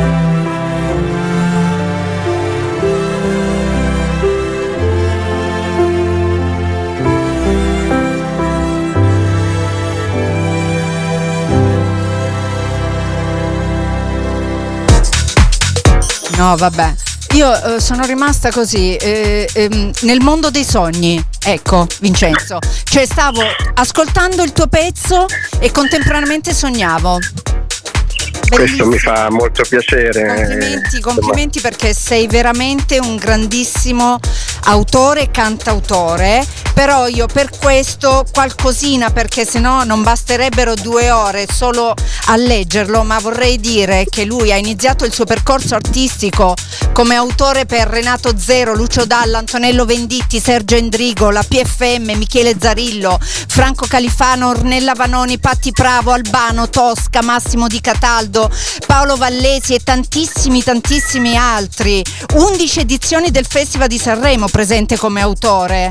No, vabbè. Io eh, sono rimasta così eh, ehm, nel mondo dei sogni. Ecco, Vincenzo. Cioè, stavo ascoltando il tuo pezzo e contemporaneamente sognavo. Questo mi fa molto piacere. Complimenti, complimenti perché sei veramente un grandissimo autore e cantautore. Però io per questo qualcosina, perché sennò non basterebbero due ore solo a leggerlo, ma vorrei dire che lui ha iniziato il suo percorso artistico come autore per Renato Zero, Lucio Dalla, Antonello Venditti, Sergio Endrigo, la PFM, Michele Zarillo, Franco Califano, Ornella Vanoni, Patti Pravo, Albano, Tosca, Massimo Di Cataldo, Paolo Vallesi e tantissimi tantissimi altri. 11 edizioni del Festival di Sanremo presente come autore.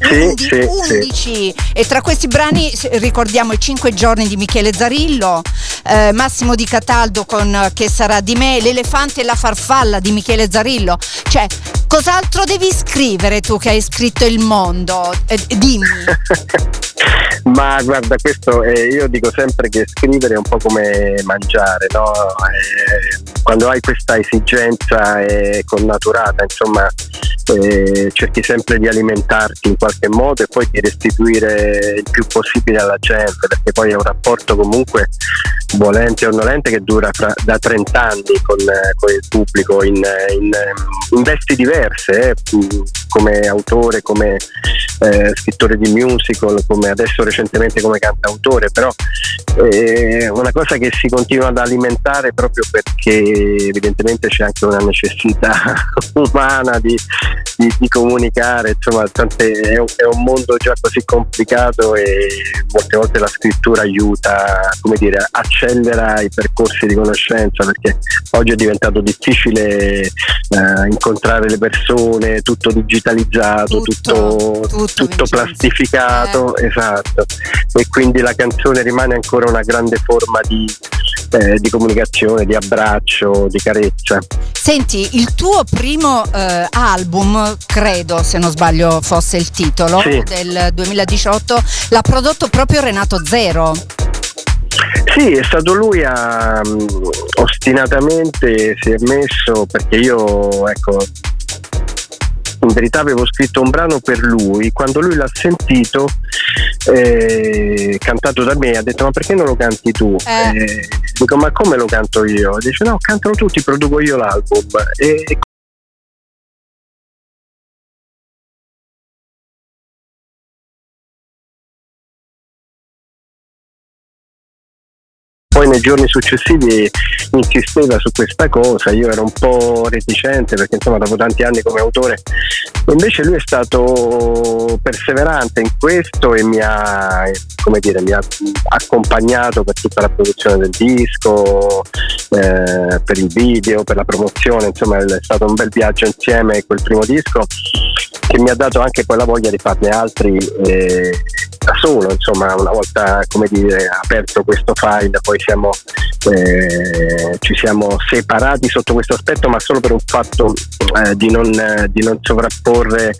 Sì, Undi- sì, 11 e tra questi brani ricordiamo i 5 giorni di Michele Zarillo, eh, Massimo Di Cataldo con Che sarà di me, L'elefante e la farfalla di Michele Zarillo. Cioè, cos'altro devi scrivere tu che hai scritto il mondo? Eh, dimmi. Ma guarda, questo eh, io dico sempre che scrivere è un po' come mangiare, no? Eh, quando hai questa esigenza eh, connaturata, insomma, eh, cerchi sempre di alimentarti in qualche modo e poi di restituire il più possibile alla gente, perché poi è un rapporto comunque volente o nolente che dura fra- da 30 anni con, eh, con il pubblico in, in, in vesti diverse, eh, come autore, come eh, scrittore di musical, come adesso recentemente come cantautore, però è una cosa che si continua ad alimentare proprio perché evidentemente c'è anche una necessità umana di, di- di comunicare, insomma tante- è, un, è un mondo già così complicato e molte volte la scrittura aiuta, come dire, accelera i percorsi di conoscenza perché oggi è diventato difficile eh, incontrare le persone, tutto digitalizzato, tutto, tutto, plastificato, esatto. E quindi la canzone rimane ancora una grande forma di, eh, di comunicazione, di abbraccio, di carezza. Senti, il tuo primo eh, album, credo se non sbaglio fosse il titolo, Sì. del 2018, l'ha prodotto proprio Renato Zero. Sì, è stato lui a mm, ostinatamente si è messo perché io ecco in verità avevo scritto un brano per lui, quando lui l'ha sentito eh, cantato da me ha detto ma perché non lo canti tu? Eh, dico ma come lo canto io? Dice no, cantano tutti, produco io l'album. E, e giorni successivi insisteva su questa cosa, io ero un po' reticente perché insomma dopo tanti anni come autore, invece lui è stato perseverante in questo e mi ha, dire, mi ha accompagnato per tutta la produzione del disco, eh, per il video, per la promozione, insomma è stato un bel viaggio insieme quel primo disco che mi ha dato anche poi la voglia di farne altri eh, da solo, insomma una volta come dire aperto questo file poi siamo, eh, ci siamo separati sotto questo aspetto ma solo per un fatto eh, di, non, eh, di non sovrapporre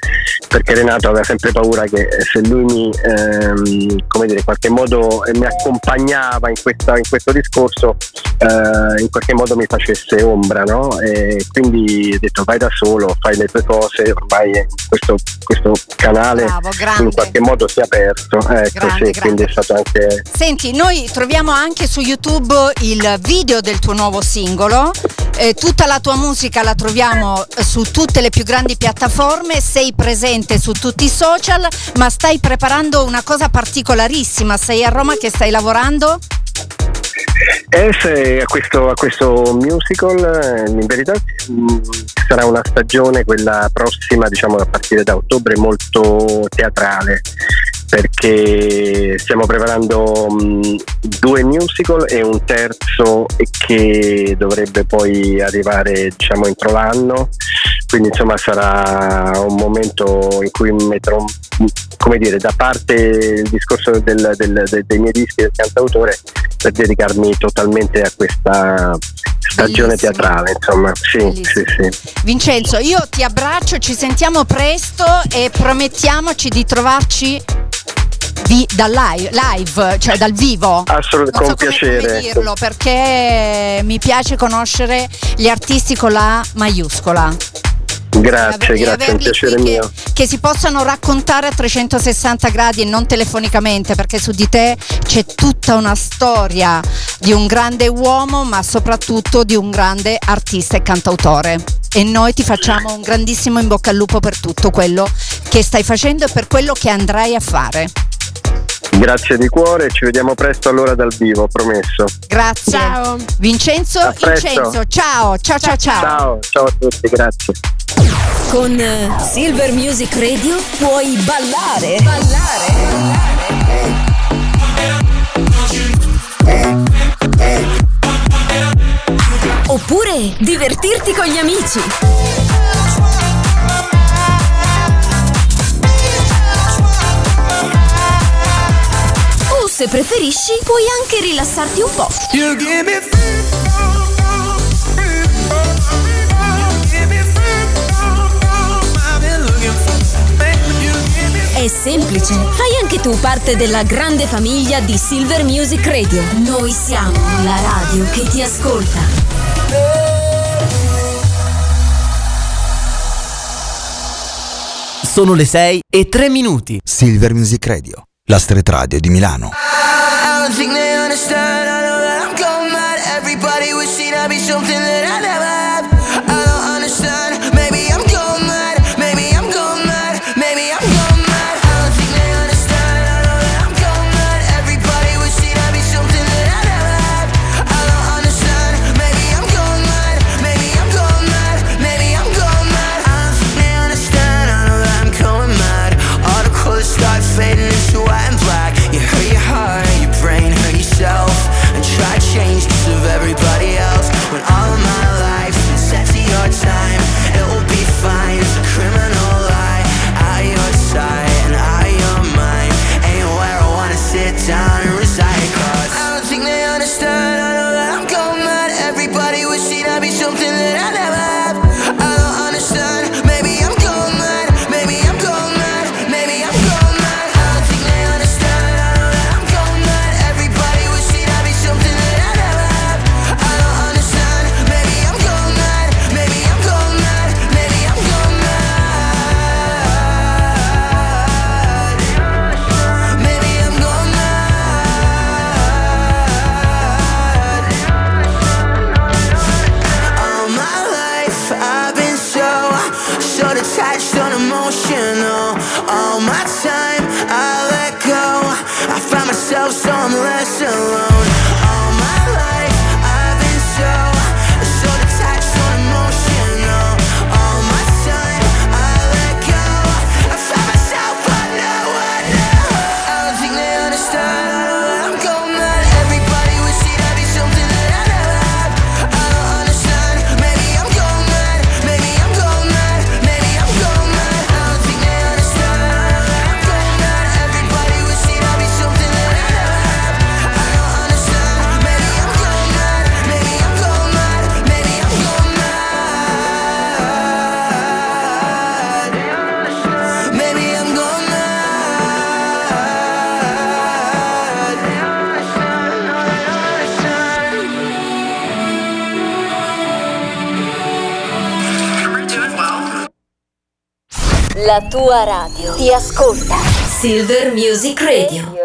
perché Renato aveva sempre paura che se lui mi ehm, come dire in qualche modo eh, mi accompagnava in, questa- in questo discorso eh, in qualche modo mi facesse ombra no? e quindi ho detto vai da solo fai le tue cose ormai questo, questo canale Bravo, in qualche modo si è aperto ecco Grande, sì stato anche Senti, noi troviamo anche su YouTube il video del tuo nuovo singolo. eh, tutta la tua musica la troviamo eh, su tutte le più grandi piattaforme, sei presente su tutti i social, ma stai preparando una cosa particolarissima. Sei a Roma che stai lavorando? Eh, a, questo, a questo musical eh, in verità mh, ci sarà una stagione, quella prossima, diciamo a partire da ottobre, molto teatrale perché stiamo preparando mh, due musical e un terzo che dovrebbe poi arrivare diciamo entro l'anno. Quindi insomma sarà un momento in cui metterò come dire da parte il discorso del- del- de- dei miei dischi del cantautore per dedicarmi totalmente a questa stagione teatrale insomma. Sì sì sì. Vincenzo, io ti abbraccio, ci sentiamo presto e promettiamoci di trovarci vi- dal live, live, cioè dal vivo. Assolutamente, Non so con piacere. dirlo perché mi piace conoscere gli artisti con la maiuscola. grazie grazie è un piacere qui mio Che si possano raccontare a 360 gradi e non telefonicamente, perché su di te c'è tutta una storia di un grande uomo, ma soprattutto di un grande artista e cantautore. E noi ti facciamo un grandissimo in bocca al lupo per tutto quello che stai facendo e per quello che andrai a fare. Grazie di cuore ci vediamo presto allora dal vivo promesso Grazie. Ciao. Vincenzo. Vincenzo, ciao, ciao, ciao, ciao. ciao ciao a tutti grazie Con eh, Silver Music Radio puoi ballare. Ballare. Oppure divertirti con gli amici. Se preferisci, puoi anche rilassarti un po'. È semplice, fai anche tu parte della grande famiglia di Silver Music Radio. Noi siamo la radio che ti ascolta. Sono le 6 e 3 minuti. Silver Music Radio, la street radio di Milano. I don't think they understand. I know that I'm going mad. Everybody wishing I'd be something that I never La tua radio ti ascolta. Silver Music Radio.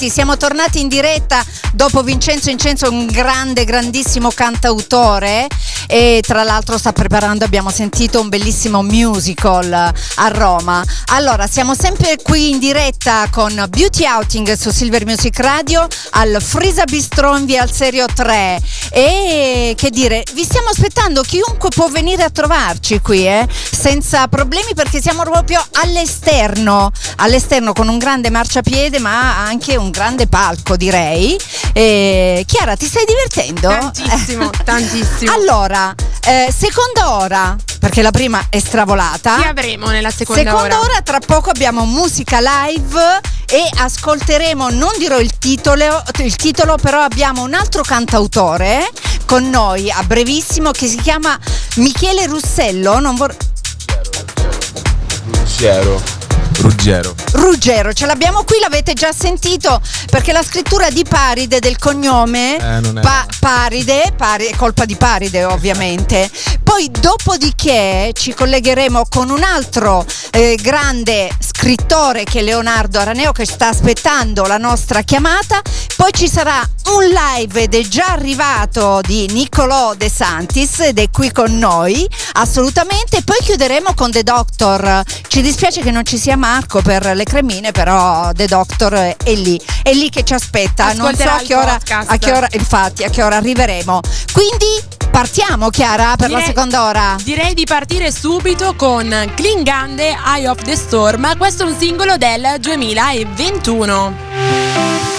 Tornati, siamo tornati in diretta dopo Vincenzo Incenso, un grande, grandissimo cantautore. E tra l'altro sta preparando, abbiamo sentito un bellissimo musical a Roma. Allora, siamo sempre qui in diretta con Beauty Outing su Silver Music Radio al Frisa Bistro in via al Serio 3 e che dire, vi stiamo aspettando, chiunque può venire a trovarci qui, eh, senza problemi perché siamo proprio all'esterno, all'esterno con un grande marciapiede ma anche un grande palco direi. E, Chiara, ti stai divertendo? Tantissimo, tantissimo. Allora, eh, seconda ora, perché la prima è stravolata. Chi avremo nella seconda, Seconda ora, tra poco abbiamo musica live e ascolteremo, non dirò il titolo, il titolo, però abbiamo un altro cantautore con noi a brevissimo che si chiama Michele Russello. Non vor- Ruggero. Ruggero. Ruggero, ce l'abbiamo qui, l'avete già sentito perché la scrittura di Paride del cognome Eh, Pa- Paride, Pari- colpa di Paride ovviamente. Poi dopodiché ci collegheremo con un altro eh, grande scrittore che è Leonardo Araneo che sta aspettando la nostra chiamata. Poi ci sarà un live ed è già arrivato di Niccolò De Santis ed è qui con noi assolutamente. Poi chiuderemo con The Doctor. Ci dispiace che non ci sia Marco per le cremine, però The Doctor è lì, è lì che ci aspetta. Non so a che ora, a che ora, infatti, a che ora arriveremo. Quindi partiamo, Chiara, per la Direi- seconda ora. Direi di partire subito con Klingande Eye of the Storm. Questo è un singolo del 2021.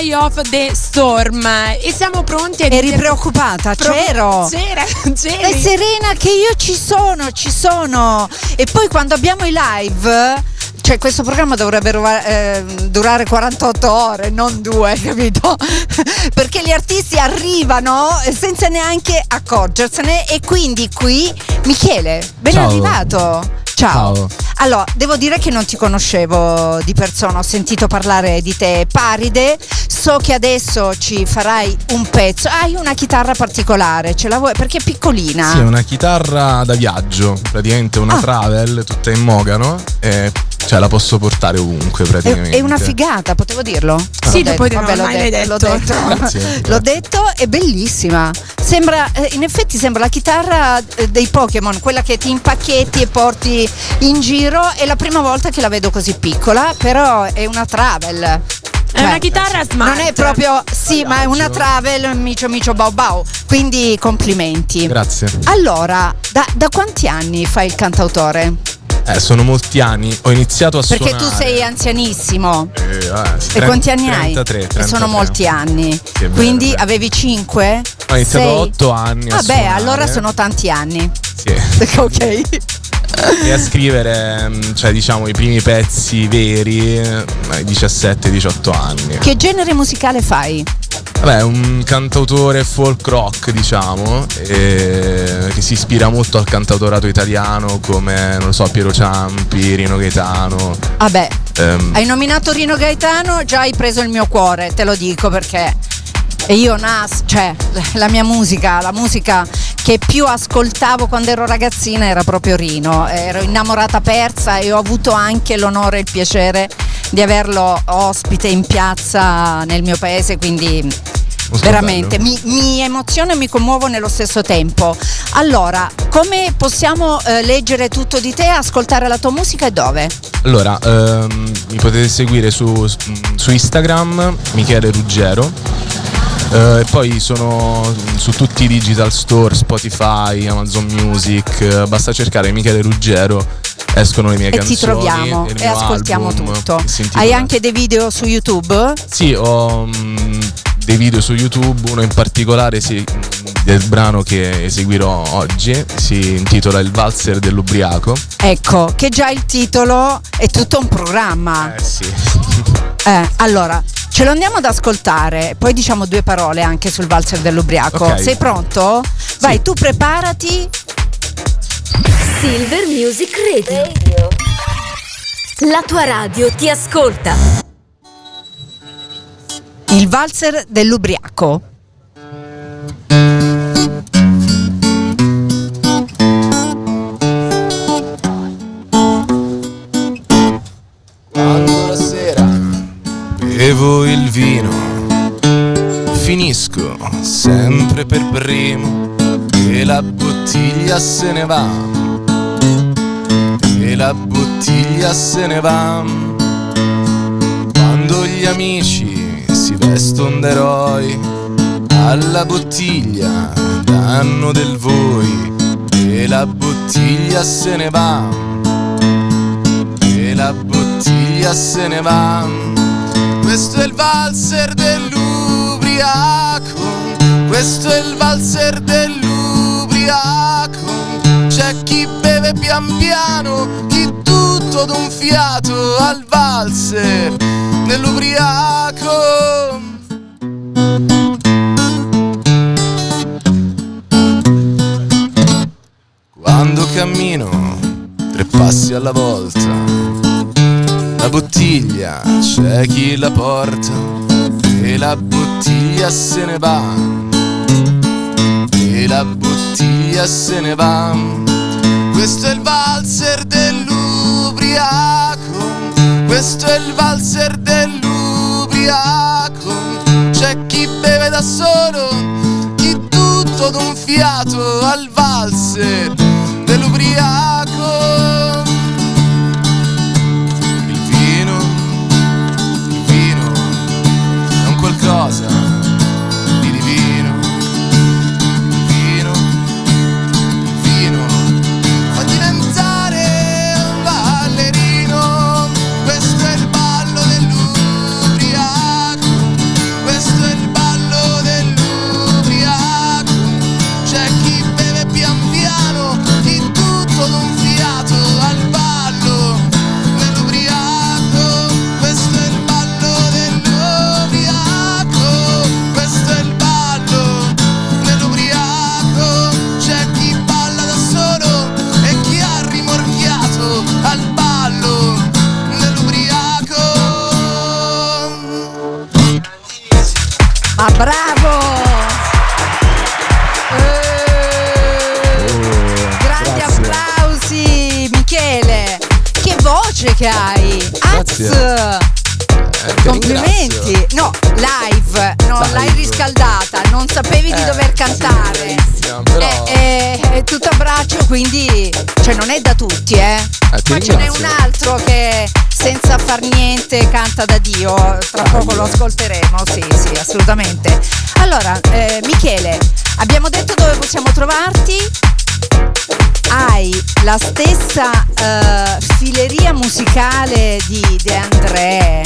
Eye of the Storm. E siamo pronti a Eri dire- preoccupata, Pro- c'ero. C'era, c'eri. È Serena che io ci sono, ci sono. E poi quando abbiamo i live, cioè questo programma dovrebbe ruva- eh, durare 48 ore, non due, capito? Perché gli artisti arrivano senza neanche accorgersene e quindi qui Michele, ben Ciao. arrivato. Ciao. Ciao. Allora, devo dire che non ti conoscevo di persona, ho sentito parlare di te Paride, so che adesso ci farai un pezzo, hai una chitarra particolare, ce la vuoi? Perché è piccolina. Sì, è una chitarra da viaggio, praticamente una Ah. travel tutta in mogano e cioè la posso portare ovunque praticamente. è una figata, potevo dirlo? Sì, L'ho dopo detto, no, vabbè, l'ho l'hai detto, detto. l'ho detto. Grazie. L'ho detto, è bellissima. Sembra, eh, in effetti sembra la chitarra eh, dei Pokémon, quella che ti impacchetti e porti in giro. È la prima volta che la vedo così piccola, però è una travel. È una chitarra smart. Non è proprio, sì, ma è una travel micio micio bau bau. Quindi complimenti. Grazie. Allora, da, da quanti anni fai il cantautore? Eh, sono molti anni, ho iniziato a Perché suonare. tu sei anzianissimo. Eh, eh, sì, E quanti anni hai? 33, E 33. sono molti anni. vero, Quindi vero. avevi 5? Ho iniziato a 8 anni Vabbè, suonare. allora sono tanti anni. Sì. ok. E a scrivere, mm, cioè diciamo, i primi pezzi veri eh, ai 17-18 anni. Che genere musicale fai? Vabbè, un cantautore folk rock, diciamo, e- che si ispira molto al cantautorato italiano come, non lo so, Piero Ciampi, Rino Gaetano. Vabbè, ehm, hai nominato Rino Gaetano, già hai preso il mio cuore, te lo dico perché E io Nas, cioè la mia musica, la musica che più ascoltavo quando ero ragazzina era proprio Rino. Ero innamorata persa e ho avuto anche l'onore e il piacere di averlo ospite in piazza nel mio paese, quindi veramente mi, mi emoziono e mi commuovo nello stesso tempo. Allora, come possiamo eh, leggere tutto di te, ascoltare la tua musica e dove? Allora, ehm, mi potete seguire su, su Instagram, Michele Ruggero. Eh, e poi sono su tutti i digital store, Spotify, Amazon Music, eh, basta cercare Michele Ruggero, escono le mie E canzoni. ti troviamo e ascoltiamo album, tutto. Hai anche dei video su YouTube? Sì, ho mm, dei video su YouTube, uno in particolare sì, del brano che eseguirò oggi, si intitola Il valzer dell'ubriaco. Ecco, che già il titolo è tutto un programma. Eh sì. Eh, allora, ce lo andiamo ad ascoltare, poi diciamo due parole anche sul valzer dell'ubriaco. Ok. Sei pronto? Vai, tu preparati. Silver Music Radio. La tua radio ti ascolta. Il valzer dell'ubriaco. Il vino, finisco sempre per primo e la bottiglia se ne va. E la bottiglia se ne va. Quando gli amici si vestono d'eroi, alla bottiglia danno del voi e la bottiglia se ne va e la bottiglia se ne va. Questo è il valzer dell'ubriaco, questo è il valzer dell'ubriaco. C'è chi beve pian piano, chi tutto d'un fiato al valzer dell'ubriaco. Quando cammino tre passi alla volta, la bottiglia c'è chi la porta e la bottiglia se ne va. E la bottiglia se ne va. Questo è il valzer dell'ubriaco, questo è il valzer dell'ubriaco. C'è chi beve da solo, chi tutto d'un fiato al valzer dell'ubriaco. Far niente canta da Dio. Tra poco lo ascolteremo, sì, sì, assolutamente. Allora, eh, Michele, abbiamo detto dove possiamo trovarti. Hai la stessa eh, fileria musicale di De André,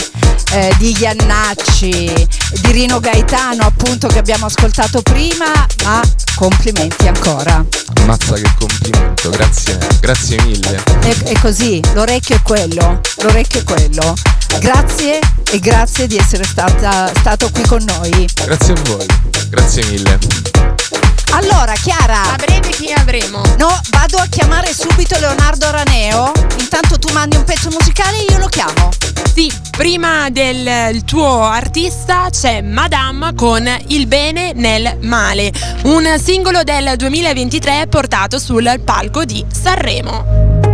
eh, di Iannacci, di Rino Gaetano, appunto, che abbiamo ascoltato prima, ma complimenti ancora. Ammazza che complimento, grazie, grazie mille. È, è così, l'orecchio è quello, l'orecchio è quello. Grazie e grazie di essere stata, stato qui con noi. Grazie a voi, grazie mille. Allora, Chiara, che avremo? No, vado a chiamare subito Leonardo Araneo. Intanto tu mandi un pezzo musicale e io lo chiamo. Sì, prima del tuo artista c'è Madame con Il bene nel male, un singolo del 2023 portato sul palco di Sanremo.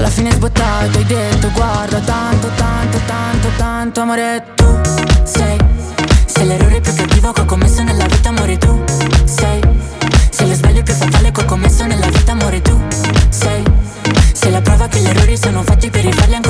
alla fine sbottato hai detto guarda tanto, tanto, tanto, tanto amore tu sei Sei l'errore più cattivo che ho commesso nella vita amore tu sei Sei lo sbaglio più fatale che ho commesso nella vita amore tu sei Sei la prova che gli errori sono fatti per rifarli ancora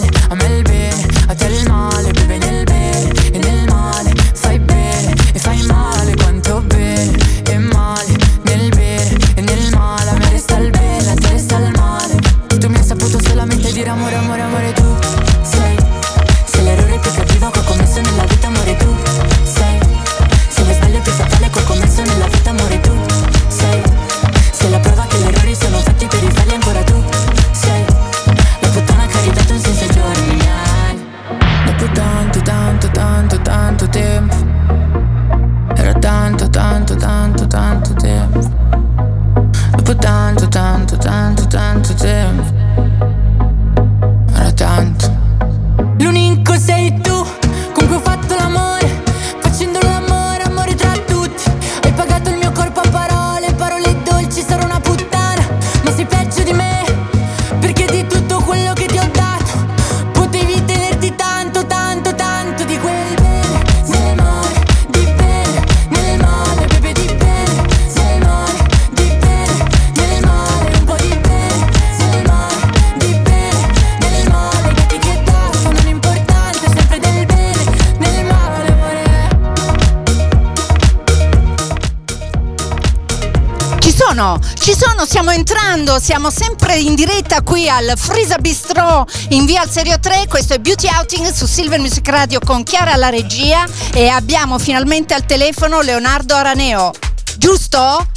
siamo sempre in diretta qui al Frisa Bistro in via al Serio 3, questo è Beauty Outing su Silver Music Radio con Chiara alla regia e abbiamo finalmente al telefono Leonardo Araneo, giusto?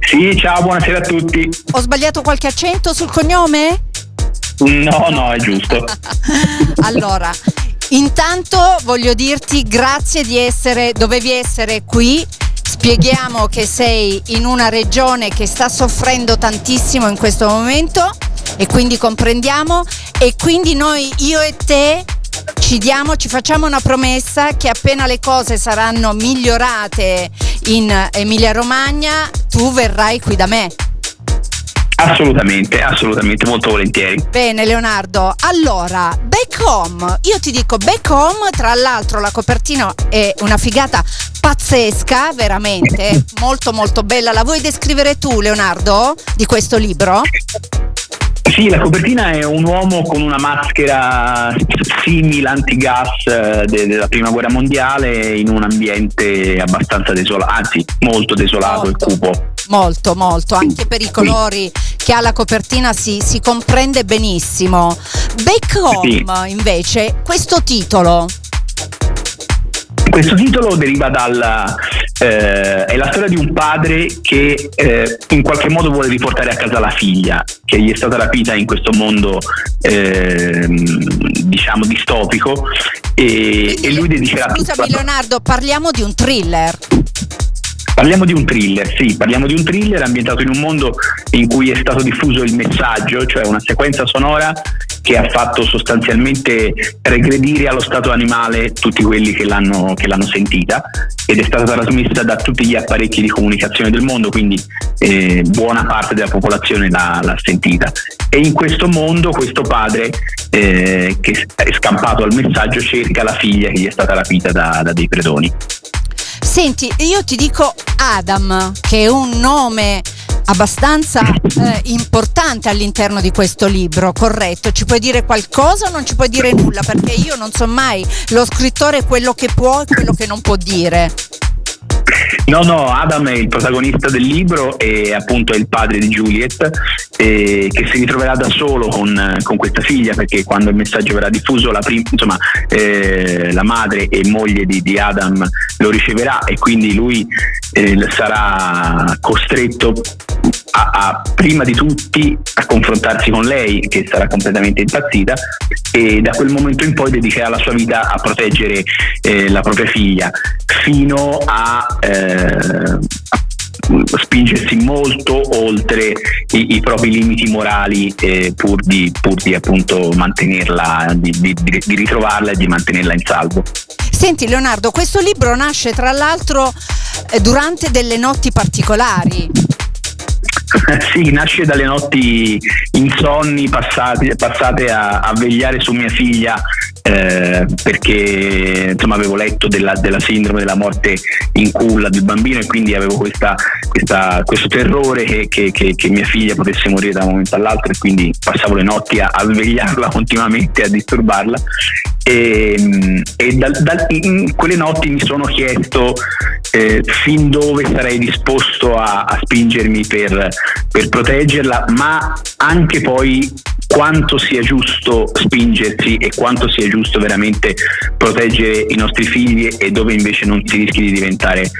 Sì, ciao, buonasera a tutti. Ho sbagliato qualche accento sul cognome? No, no, è giusto. Allora, intanto voglio dirti grazie di essere, dovevi essere qui. Spieghiamo che sei in una regione che sta soffrendo tantissimo in questo momento e quindi comprendiamo e quindi noi, io e te, ci diamo, ci facciamo una promessa che appena le cose saranno migliorate in Emilia Romagna, tu verrai qui da me. Assolutamente, assolutamente, molto volentieri. Bene Leonardo, allora, Back Home, io ti dico Back Home, tra l'altro la copertina è una figata pazzesca, veramente, molto molto bella. La vuoi descrivere tu Leonardo di questo libro? Sì, la copertina è un uomo con una maschera simile antigas eh, de- della prima guerra mondiale in un ambiente abbastanza desolato, anzi molto desolato e cupo. Molto, molto, anche per i colori che ha la copertina si, si comprende benissimo. Back Home invece, questo titolo, Questo titolo deriva dal, eh, è la storia di un padre che eh, in qualche modo vuole riportare a casa la figlia che gli è stata rapita in questo mondo ehm, diciamo distopico e, e lui dedicherà Scusami Leonardo, parliamo di un thriller. Parliamo di un thriller, sì, parliamo di un thriller ambientato in un mondo in cui è stato diffuso il messaggio, cioè una sequenza sonora che ha fatto sostanzialmente regredire allo stato animale tutti quelli che l'hanno, che l'hanno sentita ed è stata trasmessa da tutti gli apparecchi di comunicazione del mondo, quindi eh, buona parte della popolazione l'ha, l'ha sentita. E in questo mondo questo padre eh, che è scampato al messaggio cerca la figlia che gli è stata rapita da- da dei predoni. Senti, io ti dico Adam, che è un nome abbastanza eh, importante all'interno di questo libro, corretto? Ci puoi dire qualcosa o non ci puoi dire nulla? Perché io non so mai lo scrittore quello che può e quello che non può dire. No, no, Adam è il protagonista del libro e appunto è il padre di Juliet eh, che si ritroverà da solo con, con questa figlia perché quando il messaggio verrà diffuso la, prim- insomma, eh, la madre e moglie di, di Adam lo riceverà e quindi lui eh, sarà costretto a, a- prima di tutti a confrontarsi con lei che sarà completamente impazzita e da quel momento in poi dedicherà la sua vita a proteggere eh, la propria figlia fino a, eh, a spingersi molto oltre i, i propri limiti morali eh, pur, di, pur di appunto mantenerla, di, di- di- ritrovarla e di mantenerla in salvo. Senti Leonardo, questo libro nasce tra l'altro eh, durante delle notti particolari. sì, nasce dalle notti insonni passate, passate a, a vegliare su mia figlia eh, perché insomma avevo letto della, della sindrome della morte in culla del bambino e quindi avevo questa, questa- questo terrore che, che- che- che mia figlia potesse morire da un momento all'altro e quindi passavo le notti a, a vegliarla continuamente, a disturbarla. E, e dal- dal- in quelle notti mi sono chiesto eh, fin dove sarei disposto a, a spingermi per, per proteggerla, ma anche poi quanto sia giusto spingersi e quanto sia giusto veramente proteggere i nostri figli e dove invece non si rischi di diventare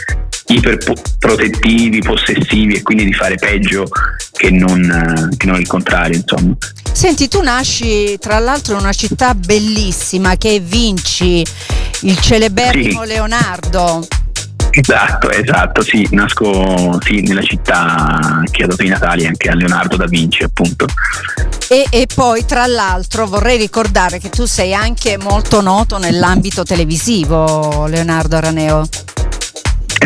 iperprotettivi, possessivi e quindi di fare peggio che non, che non il contrario, insomma. Senti, tu nasci tra l'altro in una città bellissima che è Vinci, il celeberrimo Sì. Leonardo. Esatto, esatto, sì, nasco sì, nella città che ha dato i Natali anche a Leonardo da Vinci, appunto. E, e poi tra l'altro vorrei ricordare che tu sei anche molto noto nell'ambito televisivo, Leonardo Araneo.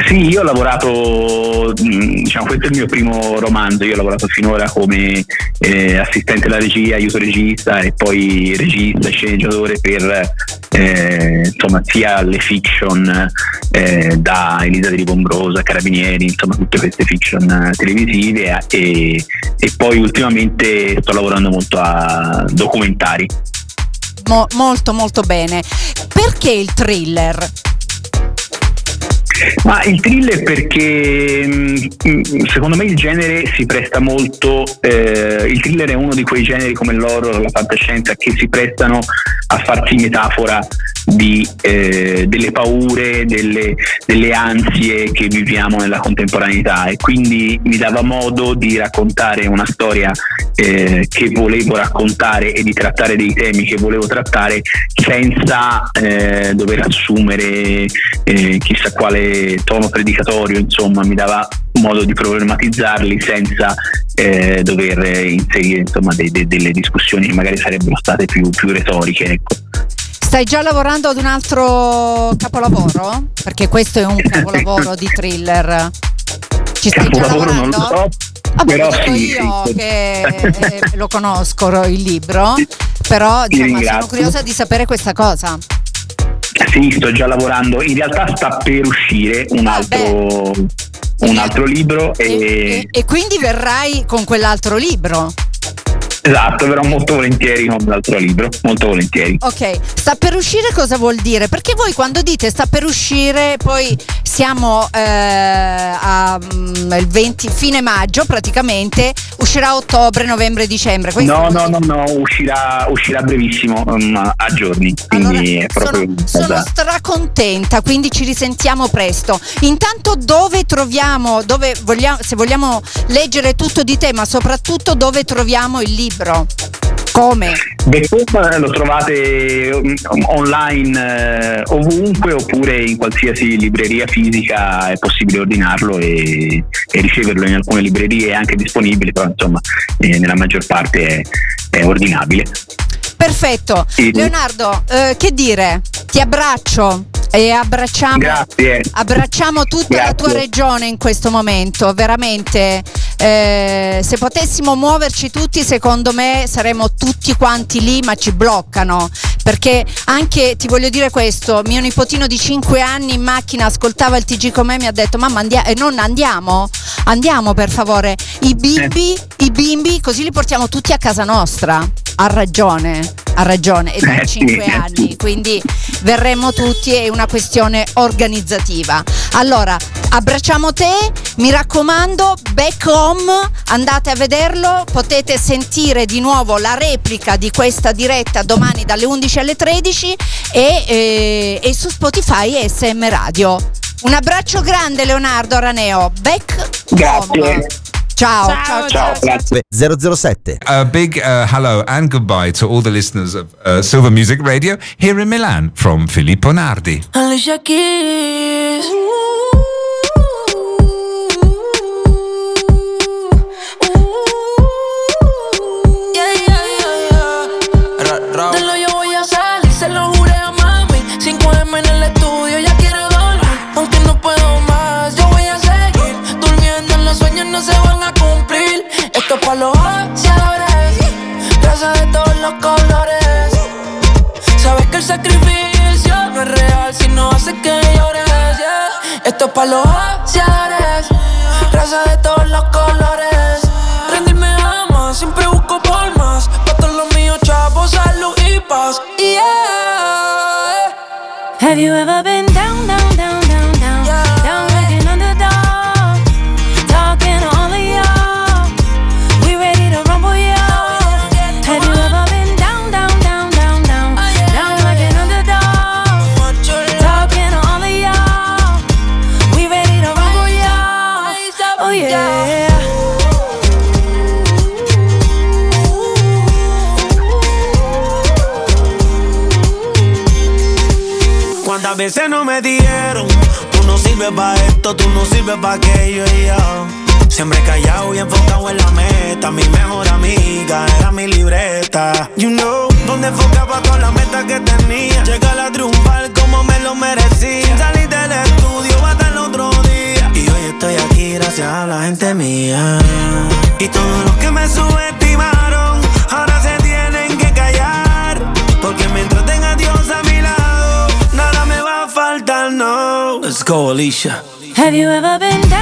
Sì, io ho lavorato, mh, diciamo, questo è il mio primo romanzo, io ho lavorato finora come eh, assistente alla regia, aiuto regista e poi regista, sceneggiatore per eh, insomma, sia le fiction eh, da Elisa di Ribombrosa, Carabinieri, insomma tutte queste fiction eh, televisive e, e poi ultimamente sto lavorando molto a documentari. Mo- molto molto bene. Perché il thriller? Ma il thriller perché mh, secondo me il genere si presta molto, eh, il thriller è uno di quei generi come l'horror, la fantascienza che si prestano a farsi metafora di, eh, delle paure, delle, delle ansie che viviamo nella contemporaneità e quindi mi dava modo di raccontare una storia eh, che volevo raccontare e di trattare dei temi che volevo trattare senza eh, dover assumere eh, chissà quale tono predicatorio, insomma mi dava modo di problematizzarli senza eh, dover inserire insomma, de- de- delle discussioni che magari sarebbero state più, più retoriche. Ecco. Stai già lavorando ad un altro capolavoro? Perché questo è un capolavoro di thriller. Ci stai già Capolavoro non lavorando? lo so, Vabbè, però lo dico sì, io sì. che eh, lo conosco il libro, però insomma, sono curiosa di sapere questa cosa. Sì, sto già lavorando, in realtà sta per uscire un altro, un altro libro e, E quindi verrai con quell'altro libro. Esatto, però molto volentieri con l'altro libro, molto volentieri. Ok, sta per uscire cosa vuol dire? Perché voi quando dite sta per uscire, poi siamo eh, a, mm, il 20 fine maggio praticamente, uscirà a ottobre, novembre, dicembre. No, no, no, no, uscirà, uscirà brevissimo, um, a giorni, quindi è proprio... Sono esatto. stracontenta, quindi ci risentiamo presto. Intanto dove troviamo, dove vogliamo, se vogliamo leggere tutto di te, ma soprattutto dove troviamo il libro? Come? Backup lo trovate um, online eh, ovunque oppure in qualsiasi libreria fisica è possibile ordinarlo e, e riceverlo in alcune librerie è anche disponibile, però insomma eh, nella maggior parte è, è ordinabile. Perfetto. Leonardo, eh, che dire? Ti abbraccio e abbracciamo, Grazie. abbracciamo tutta la tua Grazie. regione in questo momento. Veramente, eh, se potessimo muoverci tutti, secondo me saremmo tutti quanti lì, ma ci bloccano. Perché anche, ti voglio dire questo, mio nipotino di 5 anni in macchina ascoltava il TG con me e mi ha detto mamma andia- eh, non andiamo, andiamo per favore. I bimbi, i bimbi, così li portiamo tutti a casa nostra. Ha ragione, ha ragione, e da Eh, sì, 5 eh, anni, quindi verremo tutti, è una questione organizzativa. Allora, abbracciamo te, mi raccomando, back home, andate a vederlo, potete sentire di nuovo la replica di questa diretta domani dalle 11 alle 13 e, eh, e su Spotify e SM Radio. Un abbraccio grande Leonardo Araneo, back home. Ciao, ciao, ciao. 007. A big uh, hello and goodbye to all the listeners of uh, Silver Music Radio here in Milan from Filippo Nardi. Alicia Keys. Esto los ansiadores, grasa de todos los colores. Rendirme ama, siempre busco por más. Pa' todos los míos, chavos, salud y paz. Yeah. Have you ever been ¿Cuántas veces no me dieron? Tú no sirves pa' esto, tú no sirves pa' aquello y yo. Siempre callado y enfocado en la meta. Mi mejor amiga era mi libreta. You know, donde enfocaba todas las metas que tenía. Llegar a triunfar como me lo merecía. Alicia. Have you ever been down,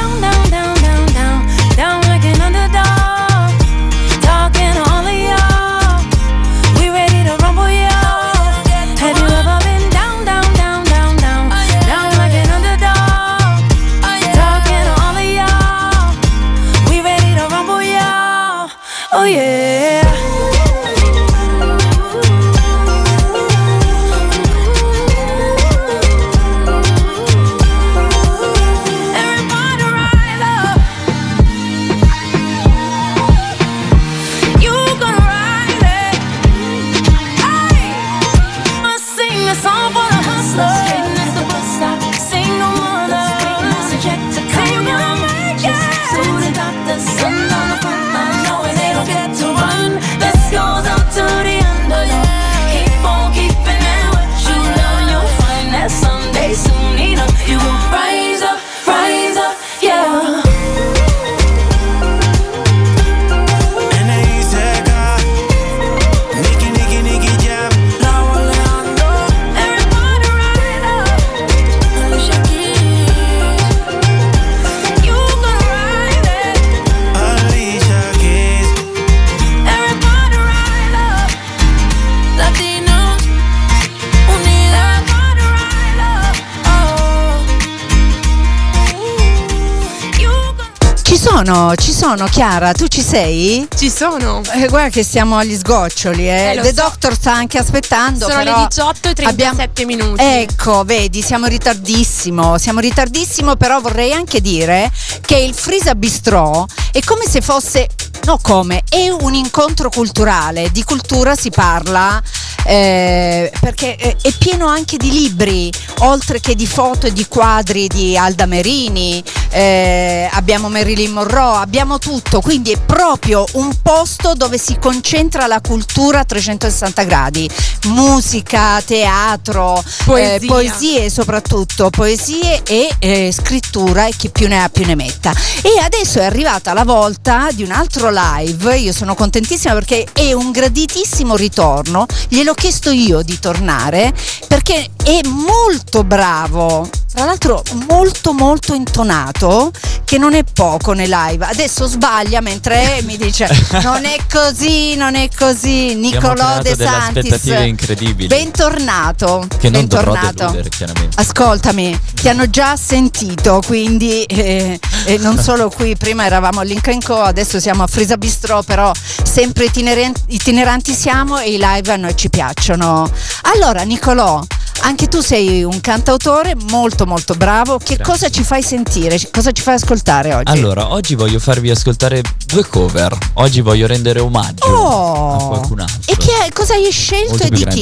sono, Chiara, tu ci sei? Ci sono. Eh, guarda che siamo agli sgoccioli, eh. Eh, The so. Doctor sta anche aspettando. Sono le 18 e 37 minuti. Ecco, vedi, siamo ritardissimo, siamo ritardissimo, però vorrei anche dire che il Frisa Bistrò è come se fosse, no come, è un incontro culturale, di cultura si parla. eh, perché eh, è pieno anche di libri, oltre che di foto e di quadri di Alda Merini, eh, abbiamo Marilyn Monroe, abbiamo tutto, quindi è proprio un posto dove si concentra la cultura a 360 gradi, musica, teatro, Poesia. eh, poesie soprattutto, poesie e eh, scrittura e chi più ne ha più ne metta. E adesso è arrivata la volta di un altro live, io sono contentissima perché è un graditissimo ritorno, gliel'ho chiesto io di tornare perché è molto bravo. Tra l'altro molto molto intonato, che non è poco nei live. Adesso sbaglia mentre mi dice non è così, non è così. Nicolò De Santis. aspettative incredibili. Bentornato. Che non dovrò bentornato. deludere, chiaramente. Ascoltami, ti hanno già sentito, quindi eh, eh, non solo qui, prima eravamo all'Inca Co, adesso siamo a Frisa Bistro, però sempre itineranti siamo e i live a noi ci piacciono. Allora Nicolò, anche tu sei un cantautore molto molto bravo, che Grazie. cosa ci fai sentire? Cosa ci fai ascoltare oggi? Allora, oggi voglio farvi ascoltare due cover. Oggi voglio rendere omaggio Oh! a qualcun altro. E chi è- cosa hai scelto molto e di chi?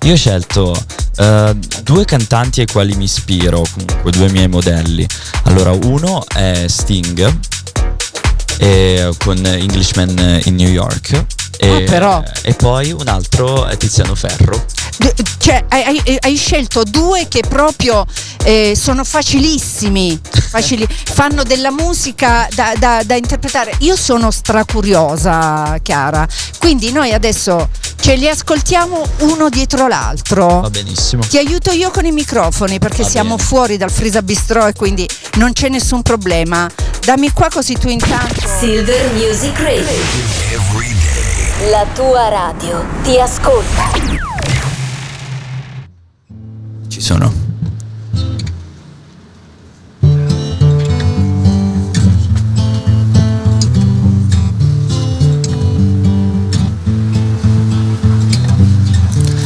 di. Io ho scelto eh, due cantanti ai quali mi ispiro, comunque due miei modelli. Allora, uno è Sting con Englishman in New York. E, Ah, però. e poi un altro è Tiziano Ferro. D- cioè, hai, hai- hai scelto due che proprio eh, sono facilissimi, facili- fanno della musica da, da- da interpretare. Io sono stracuriosa, Chiara, quindi noi adesso ce li ascoltiamo uno dietro l'altro. Va benissimo. Ti aiuto io con i microfoni perché Va siamo bene. fuori dal Frisa Bistro e quindi non c'è nessun problema. Dammi qua così tu intanto. Silver Music Radio. La tua radio ti ascolta. Ci sono.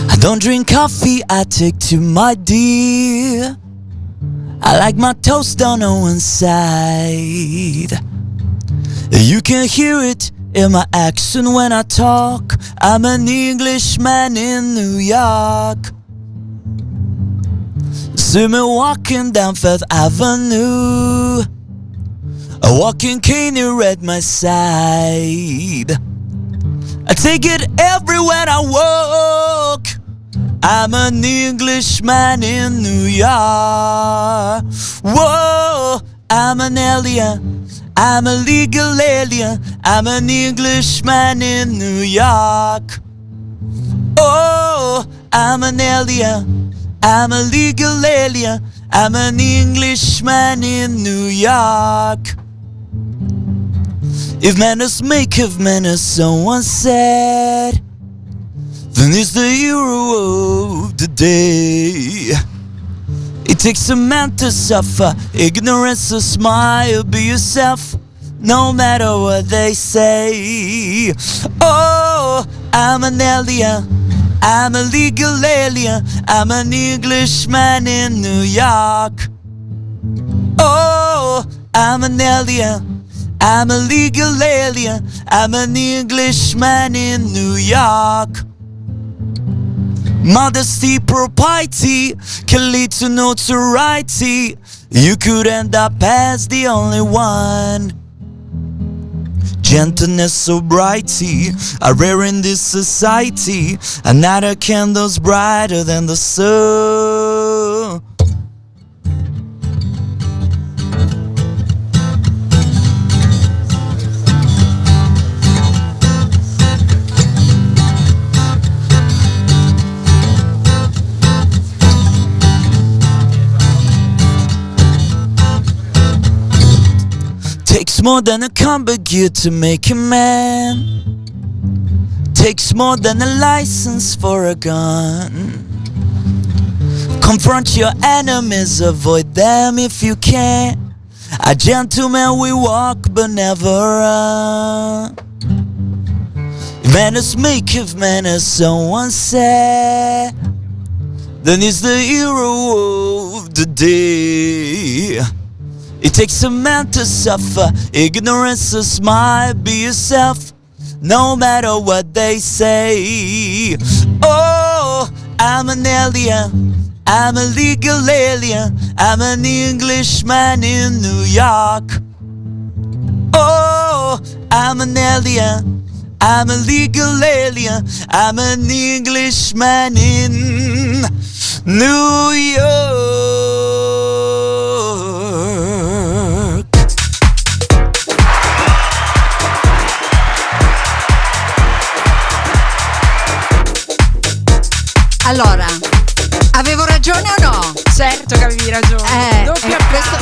I don't drink coffee, I take to my dear. I like my toast on one side. You can hear it in my accent when I talk. I'm an Englishman in New York. See me walking down Fifth Avenue. A walking cane at my side. I take it everywhere I walk. I'm an Englishman in New York. Whoa, I'm an alien. I'm a legal alien. I'm an Englishman in New York. Oh, I'm an alien. I'm a legal alien. I'm an Englishman in New York. If manners make of manners, someone said, then it's the hero of the day. It takes a man to suffer, ignorance to smile, be yourself, no matter what they say. Oh, I'm an alien, I'm a legal alien, I'm an Englishman in New York. Oh, I'm an alien. I'm a legal alien. I'm an Englishman in New York. Modesty, propriety can lead to notoriety. You could end up as the only one. Gentleness, sobriety are rare in this society. Another candle's brighter than the sun. More than a combat to make a man. Takes more than a license for a gun. Confront your enemies, avoid them if you can. A gentleman we walk but never run. Manners make of manners, someone said. Then he's the hero of the day. It takes a man to suffer, ignorance to smile, be yourself, no matter what they say. Oh, I'm an alien, I'm a legal alien, I'm an Englishman in New York. Oh, I'm an alien, I'm a legal alien, I'm an Englishman in New York. Certo che avevi ragione. Eh, Doppio eh, applauso.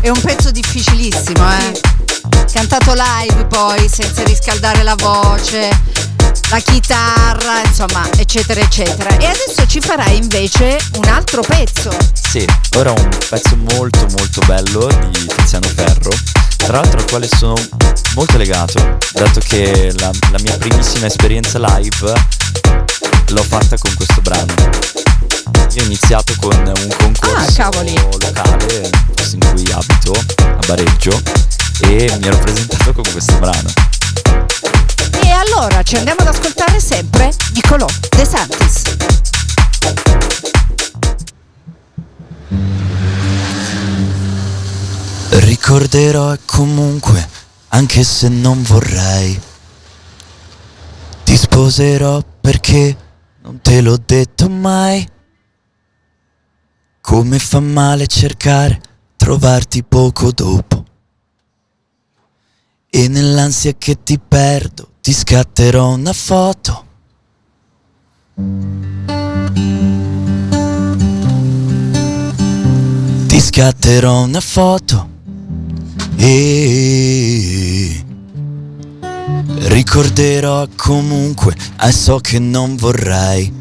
È un pezzo difficilissimo, eh. Cantato live poi, senza riscaldare la voce, la chitarra, insomma, eccetera, eccetera. E adesso ci farai invece un altro pezzo. Sì, ora un pezzo molto molto bello di Tiziano Ferro, tra l'altro al quale sono molto legato, dato che la, la mia primissima esperienza live l'ho fatta con questo brano. Io ho iniziato con un concorso Ah, locale, in cui abito, a Bareggio, e mi ero presentato con questo brano. E allora ci andiamo ad ascoltare sempre Nicolò De Santis. Ricorderò e comunque, anche se non vorrei, ti sposerò perché non te l'ho detto mai. Come fa male cercare, trovarti poco dopo. E nell'ansia che ti perdo, ti scatterò una foto. Ti scatterò una foto e ricorderò comunque, e so che non vorrai.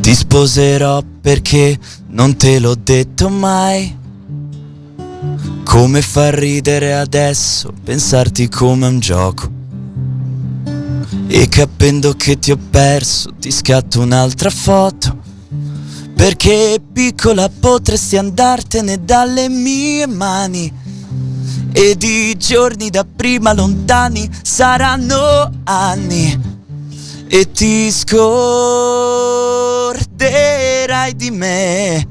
Ti sposerò perché non te l'ho detto mai. Come fa ridere adesso pensarti come un gioco. E capendo che ti ho perso, ti scatto un'altra foto. Perché piccola potresti andartene dalle mie mani. Ed i giorni da prima lontani saranno anni. E ti scorderai di me.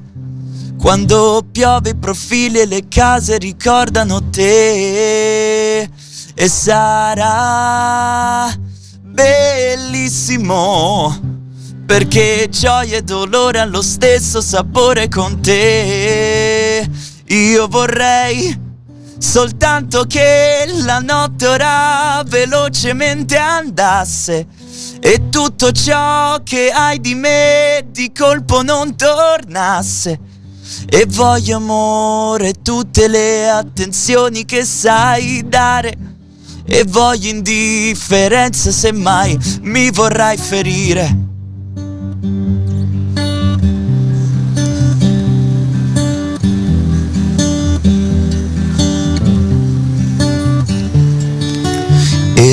Quando piove i profili e le case ricordano te. E sarà bellissimo. Perché gioia e dolore hanno lo stesso sapore con te. Io vorrei soltanto che la notte ora velocemente andasse. E tutto ciò che hai di me di colpo non tornasse. E voglio amore tutte le attenzioni che sai dare. E voglio indifferenza se mai mi vorrai ferire.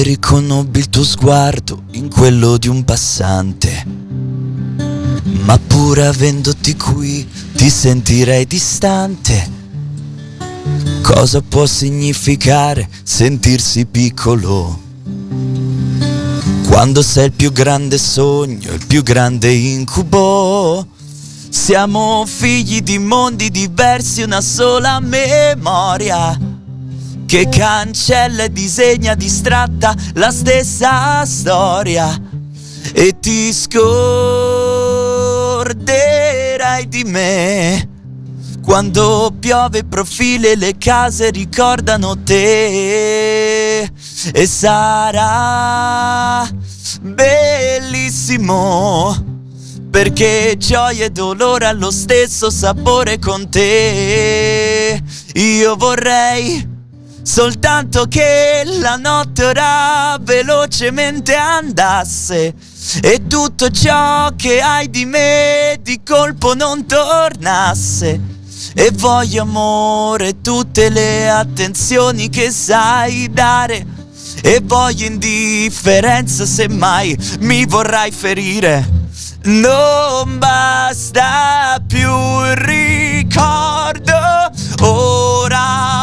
Riconobbi il tuo sguardo in quello di un passante. Ma pur avendoti qui ti sentirei distante. Cosa può significare sentirsi piccolo? Quando sei il più grande sogno, il più grande incubo. Siamo figli di mondi diversi, una sola memoria che cancella e disegna distratta la stessa storia. E ti scorderai di me. Quando piove i profili e le case ricordano te. E sarà bellissimo. Perché gioia e dolore hanno lo stesso sapore con te. Io vorrei Soltanto che la notte ora velocemente andasse e tutto ciò che hai di me di colpo non tornasse. E voglio amore tutte le attenzioni che sai dare. E voglio indifferenza se mai mi vorrai ferire. Non basta più il ricordo, ora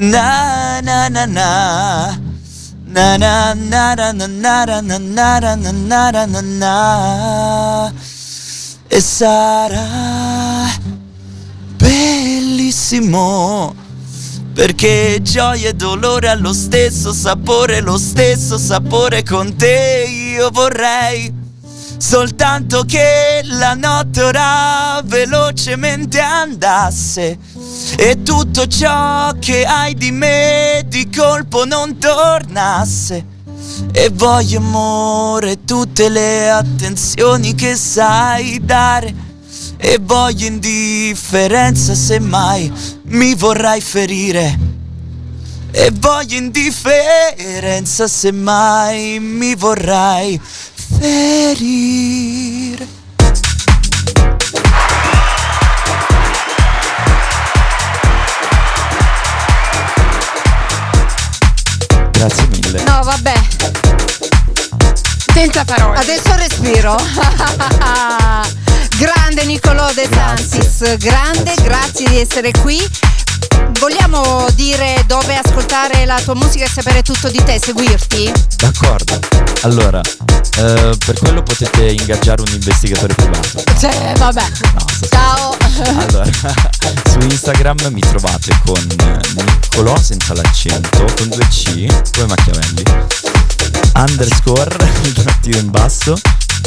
Na na na na. Na na na na na na na na na na na na na E sarà bellissimo perché gioia e dolore allo stesso sapore, lo stesso sapore con te io vorrei soltanto che la notte ora velocemente andasse e tutto ciò che hai di me di colpo non tornasse. E voglio amore tutte le attenzioni che sai dare. E voglio indifferenza se mai mi vorrai ferire. E voglio indifferenza se mai mi vorrai ferire. Grazie mille. No, vabbè. Senza parole. Adesso respiro. Grande Nicolò De Santis, grande, grazie di essere qui. Vogliamo dire dove ascoltare la tua musica e sapere tutto di te, seguirti? D'accordo. Allora, eh, per quello potete ingaggiare un investigatore privato. Cioè, vabbè. Ciao. Allora, su Instagram mi trovate con Niccolò senza l'accento, con due C, come Machiavelli, underscore, il trattino in basso,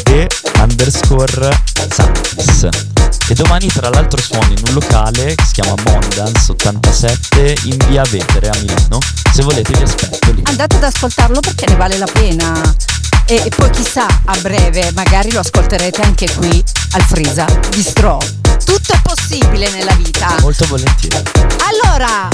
e underscore Santis. E domani tra l'altro suono in un locale che si chiama Mondance 87 in via Vetere a Milano. Se volete vi aspetto lì. Andate ad ascoltarlo perché ne vale la pena. E, e poi chissà, a breve magari lo ascolterete anche qui al Frisa Bistro. Tutto è possibile nella vita. Molto volentieri. Allora,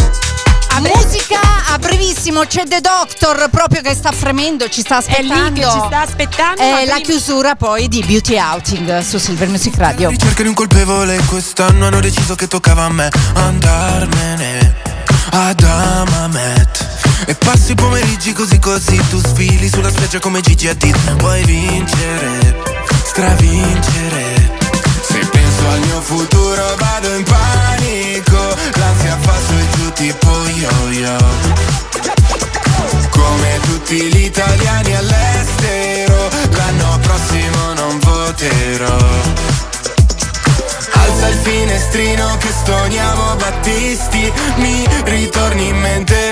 a musica a brevissimo c'è The Doctor proprio che sta fremendo, ci sta È lì aspettando. che ci sta aspettando. E ma la prima- chiusura poi di Beauty Outing su Silver Music Radio. ricerca di un colpevole quest'anno hanno deciso che toccava a me andarmene ad Amamet e passi i pomeriggi così così tu sfili sulla spiaggia come Gigi Hadid vuoi vincere stravincere se penso al mio futuro vado in panico l'ansia fa su giù tipo yo-yo. Come tutti gli italiani all'estero l'anno prossimo non voterò. Alza il finestrino che stoniamo Battisti Mi ritorni in mente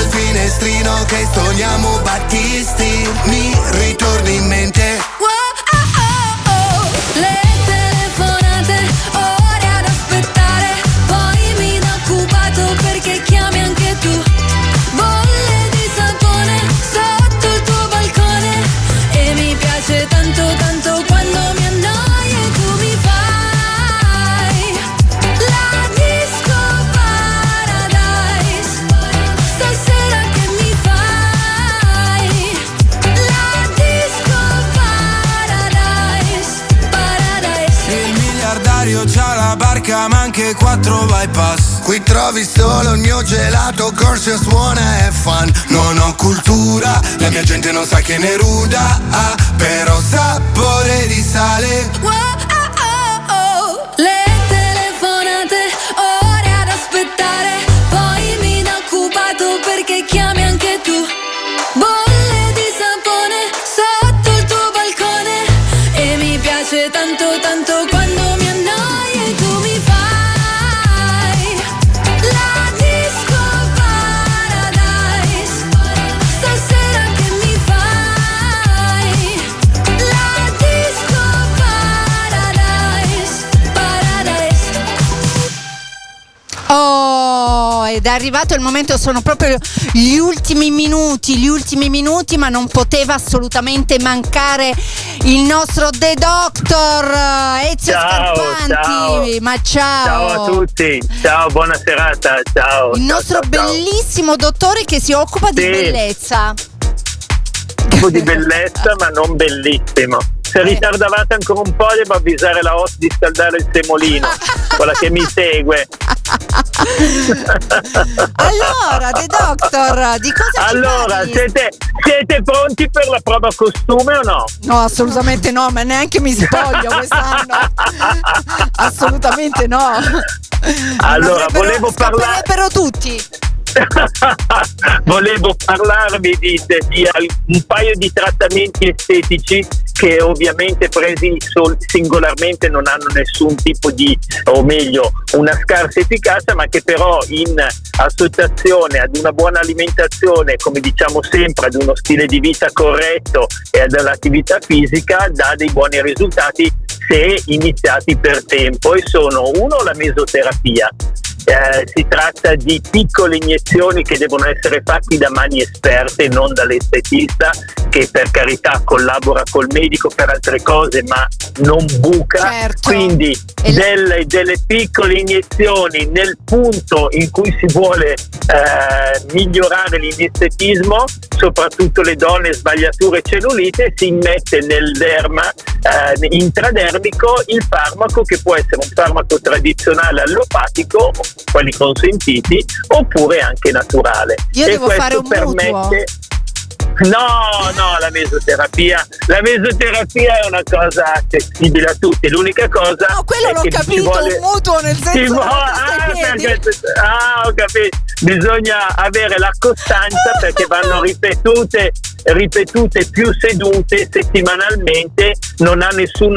Il finestrino che stoniamo Battisti. Mi ritorni in mente ma anche quattro bypass. Qui trovi solo il mio gelato, corso suona e fan. Non ho cultura, la mia gente non sa che ne ruda ah, Però sapore di sale ed è arrivato il momento, sono proprio gli ultimi minuti, gli ultimi minuti, ma non poteva assolutamente mancare il nostro The Doctor Ezio Ciao, Scarpanti. ciao. Ma ciao! Ciao a tutti, ciao, buona serata, ciao. Il ciao, nostro bellissimo dottore che si occupa di Sì. bellezza. Un po' di bellezza, ma non bellissimo. Se ritardavate ancora un po', devo avvisare la host di scaldare il semolino, quella che mi segue. Allora, The Doctor, di cosa Allora, siete, siete pronti per la prova costume o no? No, assolutamente no, ma neanche mi spoglio quest'anno. assolutamente no. Allora, volevo parlare. scapperebbero tutti. Volevo parlarvi di, di un paio di trattamenti estetici che ovviamente presi sol- singolarmente non hanno nessun tipo di, o meglio, una scarsa efficacia, ma che però in associazione ad una buona alimentazione, come diciamo sempre, ad uno stile di vita corretto e ad all'attività fisica dà dei buoni risultati se iniziati per tempo e sono uno la mesoterapia. Eh, si tratta di piccole iniezioni che devono essere fatte da mani esperte, non dall'estetista, che per carità collabora col medico per altre cose, ma non buca. Certo. Quindi delle, delle piccole iniezioni nel punto in cui si vuole eh, migliorare l'indestetismo, soprattutto le donne sbagliature cellulite, si immette nel derma eh, intradermico il farmaco che può essere un farmaco tradizionale allopatico, quelli consentiti, oppure anche naturale. Io e devo questo fare un permette mutuo. No, no, la mesoterapia, la mesoterapia è una cosa accessibile a tutti, l'unica cosa No, quello l'ho capito, vuole- un mutuo nel senso vuole- ah, perché- ah, ho capito. Bisogna avere la costanza perché vanno ripetute, ripetute più sedute settimanalmente, non ha nessun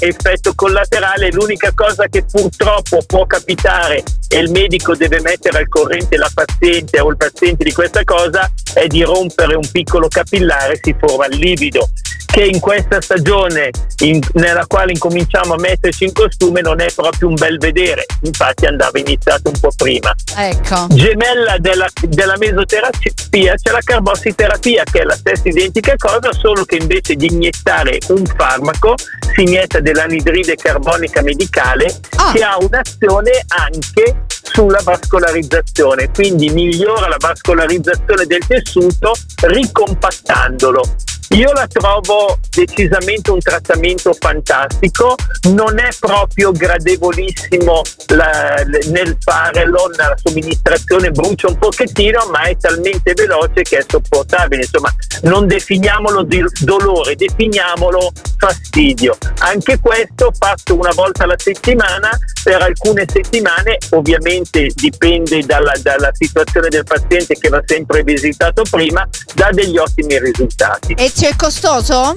effetto collaterale. L'unica cosa che purtroppo può capitare e il medico deve mettere al corrente la paziente o il paziente di questa cosa è di rompere un piccolo capillare, si forma il livido che in questa stagione in- nella quale incominciamo a metterci in costume non è proprio un bel vedere, infatti andava iniziato un po' prima. Ecco. Gemella della, della mesoterapia c'è la carbossiterapia che è la stessa identica cosa, solo che invece di iniettare un farmaco si inietta dell'anidride carbonica medicale che ha un'azione anche sulla vascolarizzazione, quindi migliora la vascolarizzazione del tessuto ricompattandolo. Io la trovo decisamente un trattamento fantastico, non è proprio gradevolissimo la- nel farlo, la somministrazione brucia un pochettino, ma è talmente veloce che è sopportabile. Insomma, non definiamolo dolore, definiamolo fastidio. Anche questo fatto una volta alla settimana, per alcune settimane, ovviamente dipende dalla, dalla situazione del paziente che va sempre visitato prima, dà degli ottimi risultati. E ci è costoso?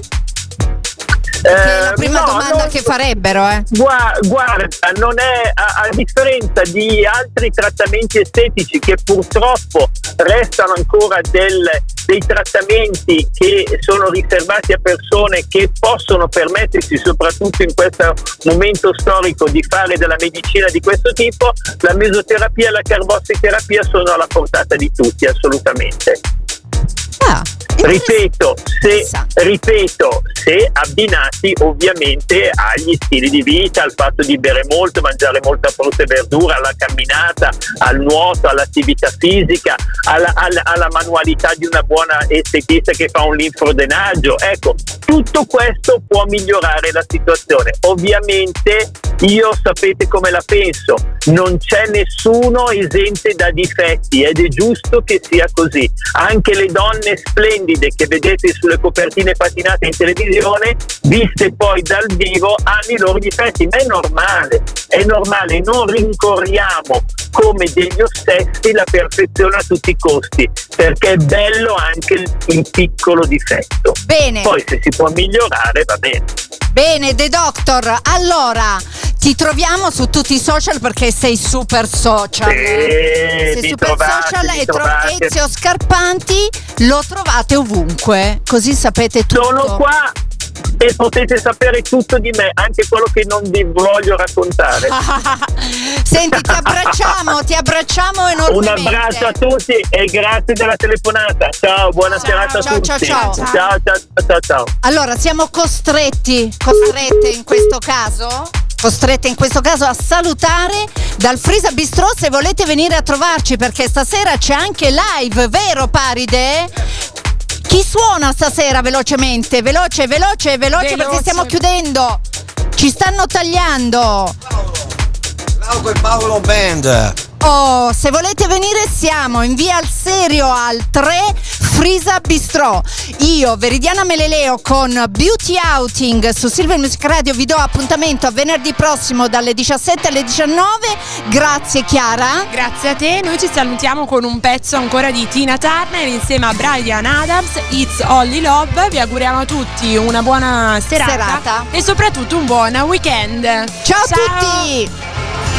Che è la prima no, domanda non- che farebbero, eh. Gua- Guarda, non è a, a differenza di altri trattamenti estetici che purtroppo restano ancora del- dei trattamenti che sono riservati a persone che possono permettersi, soprattutto in questo momento storico, di fare della medicina di questo tipo, la mesoterapia e la carbossiterapia sono alla portata di tutti, assolutamente. Ah, Ripeto se, ripeto, se abbinati ovviamente agli stili di vita, al fatto di bere molto, mangiare molta frutta e verdura, alla camminata, al nuoto, all'attività fisica, alla, alla- alla manualità di una buona estetista che fa un linfrodenaggio. Ecco, tutto questo può migliorare la situazione. Ovviamente io sapete come la penso, non c'è nessuno esente da difetti ed è giusto che sia così. Anche le donne splendide che vedete sulle copertine patinate in televisione, viste poi dal vivo, hanno i loro difetti, ma è normale, è normale, non rincorriamo come degli ossessi la perfezione a tutti i costi, perché è bello anche il, il piccolo difetto. Bene. Poi se si può migliorare va bene. Bene, The Doctor, allora ti troviamo su tutti i social perché sei super social. Sì, sei super trovate, social e tro-. Ezio Scarpanti lo trovate ovunque, così sapete tutto. Sono qua e potete sapere tutto di me, anche quello che non vi voglio raccontare. Senti, ti abbracciamo, ti abbracciamo Un enormemente. abbraccio a tutti e grazie della telefonata. Ciao, buona serata a ciao, tutti. ciao, ciao. ciao, ciao, ciao, ciao. Allora, siamo costretti, costrette in questo caso, costrette in questo caso a salutare dal Frisa Bistro se volete venire a trovarci perché stasera c'è anche live, vero Paride? Chi suona stasera velocemente? Veloce, veloce, veloce, perché Veloce. stiamo chiudendo. Ci stanno tagliando. Glauco e Paolo Band. Oh, se volete venire siamo in via al serio al 3 Frisa Bistro. Io, Veridiana Meleleo con Beauty Outing su Silver Music Radio vi do appuntamento a venerdì prossimo dalle 17 alle 19. Grazie Chiara. Grazie a te, noi ci salutiamo con un pezzo ancora di Tina Turner insieme a Brian Adams, It's Only Love. Vi auguriamo a tutti una buona serata, Serata. e soprattutto un buon weekend. Ciao a tutti!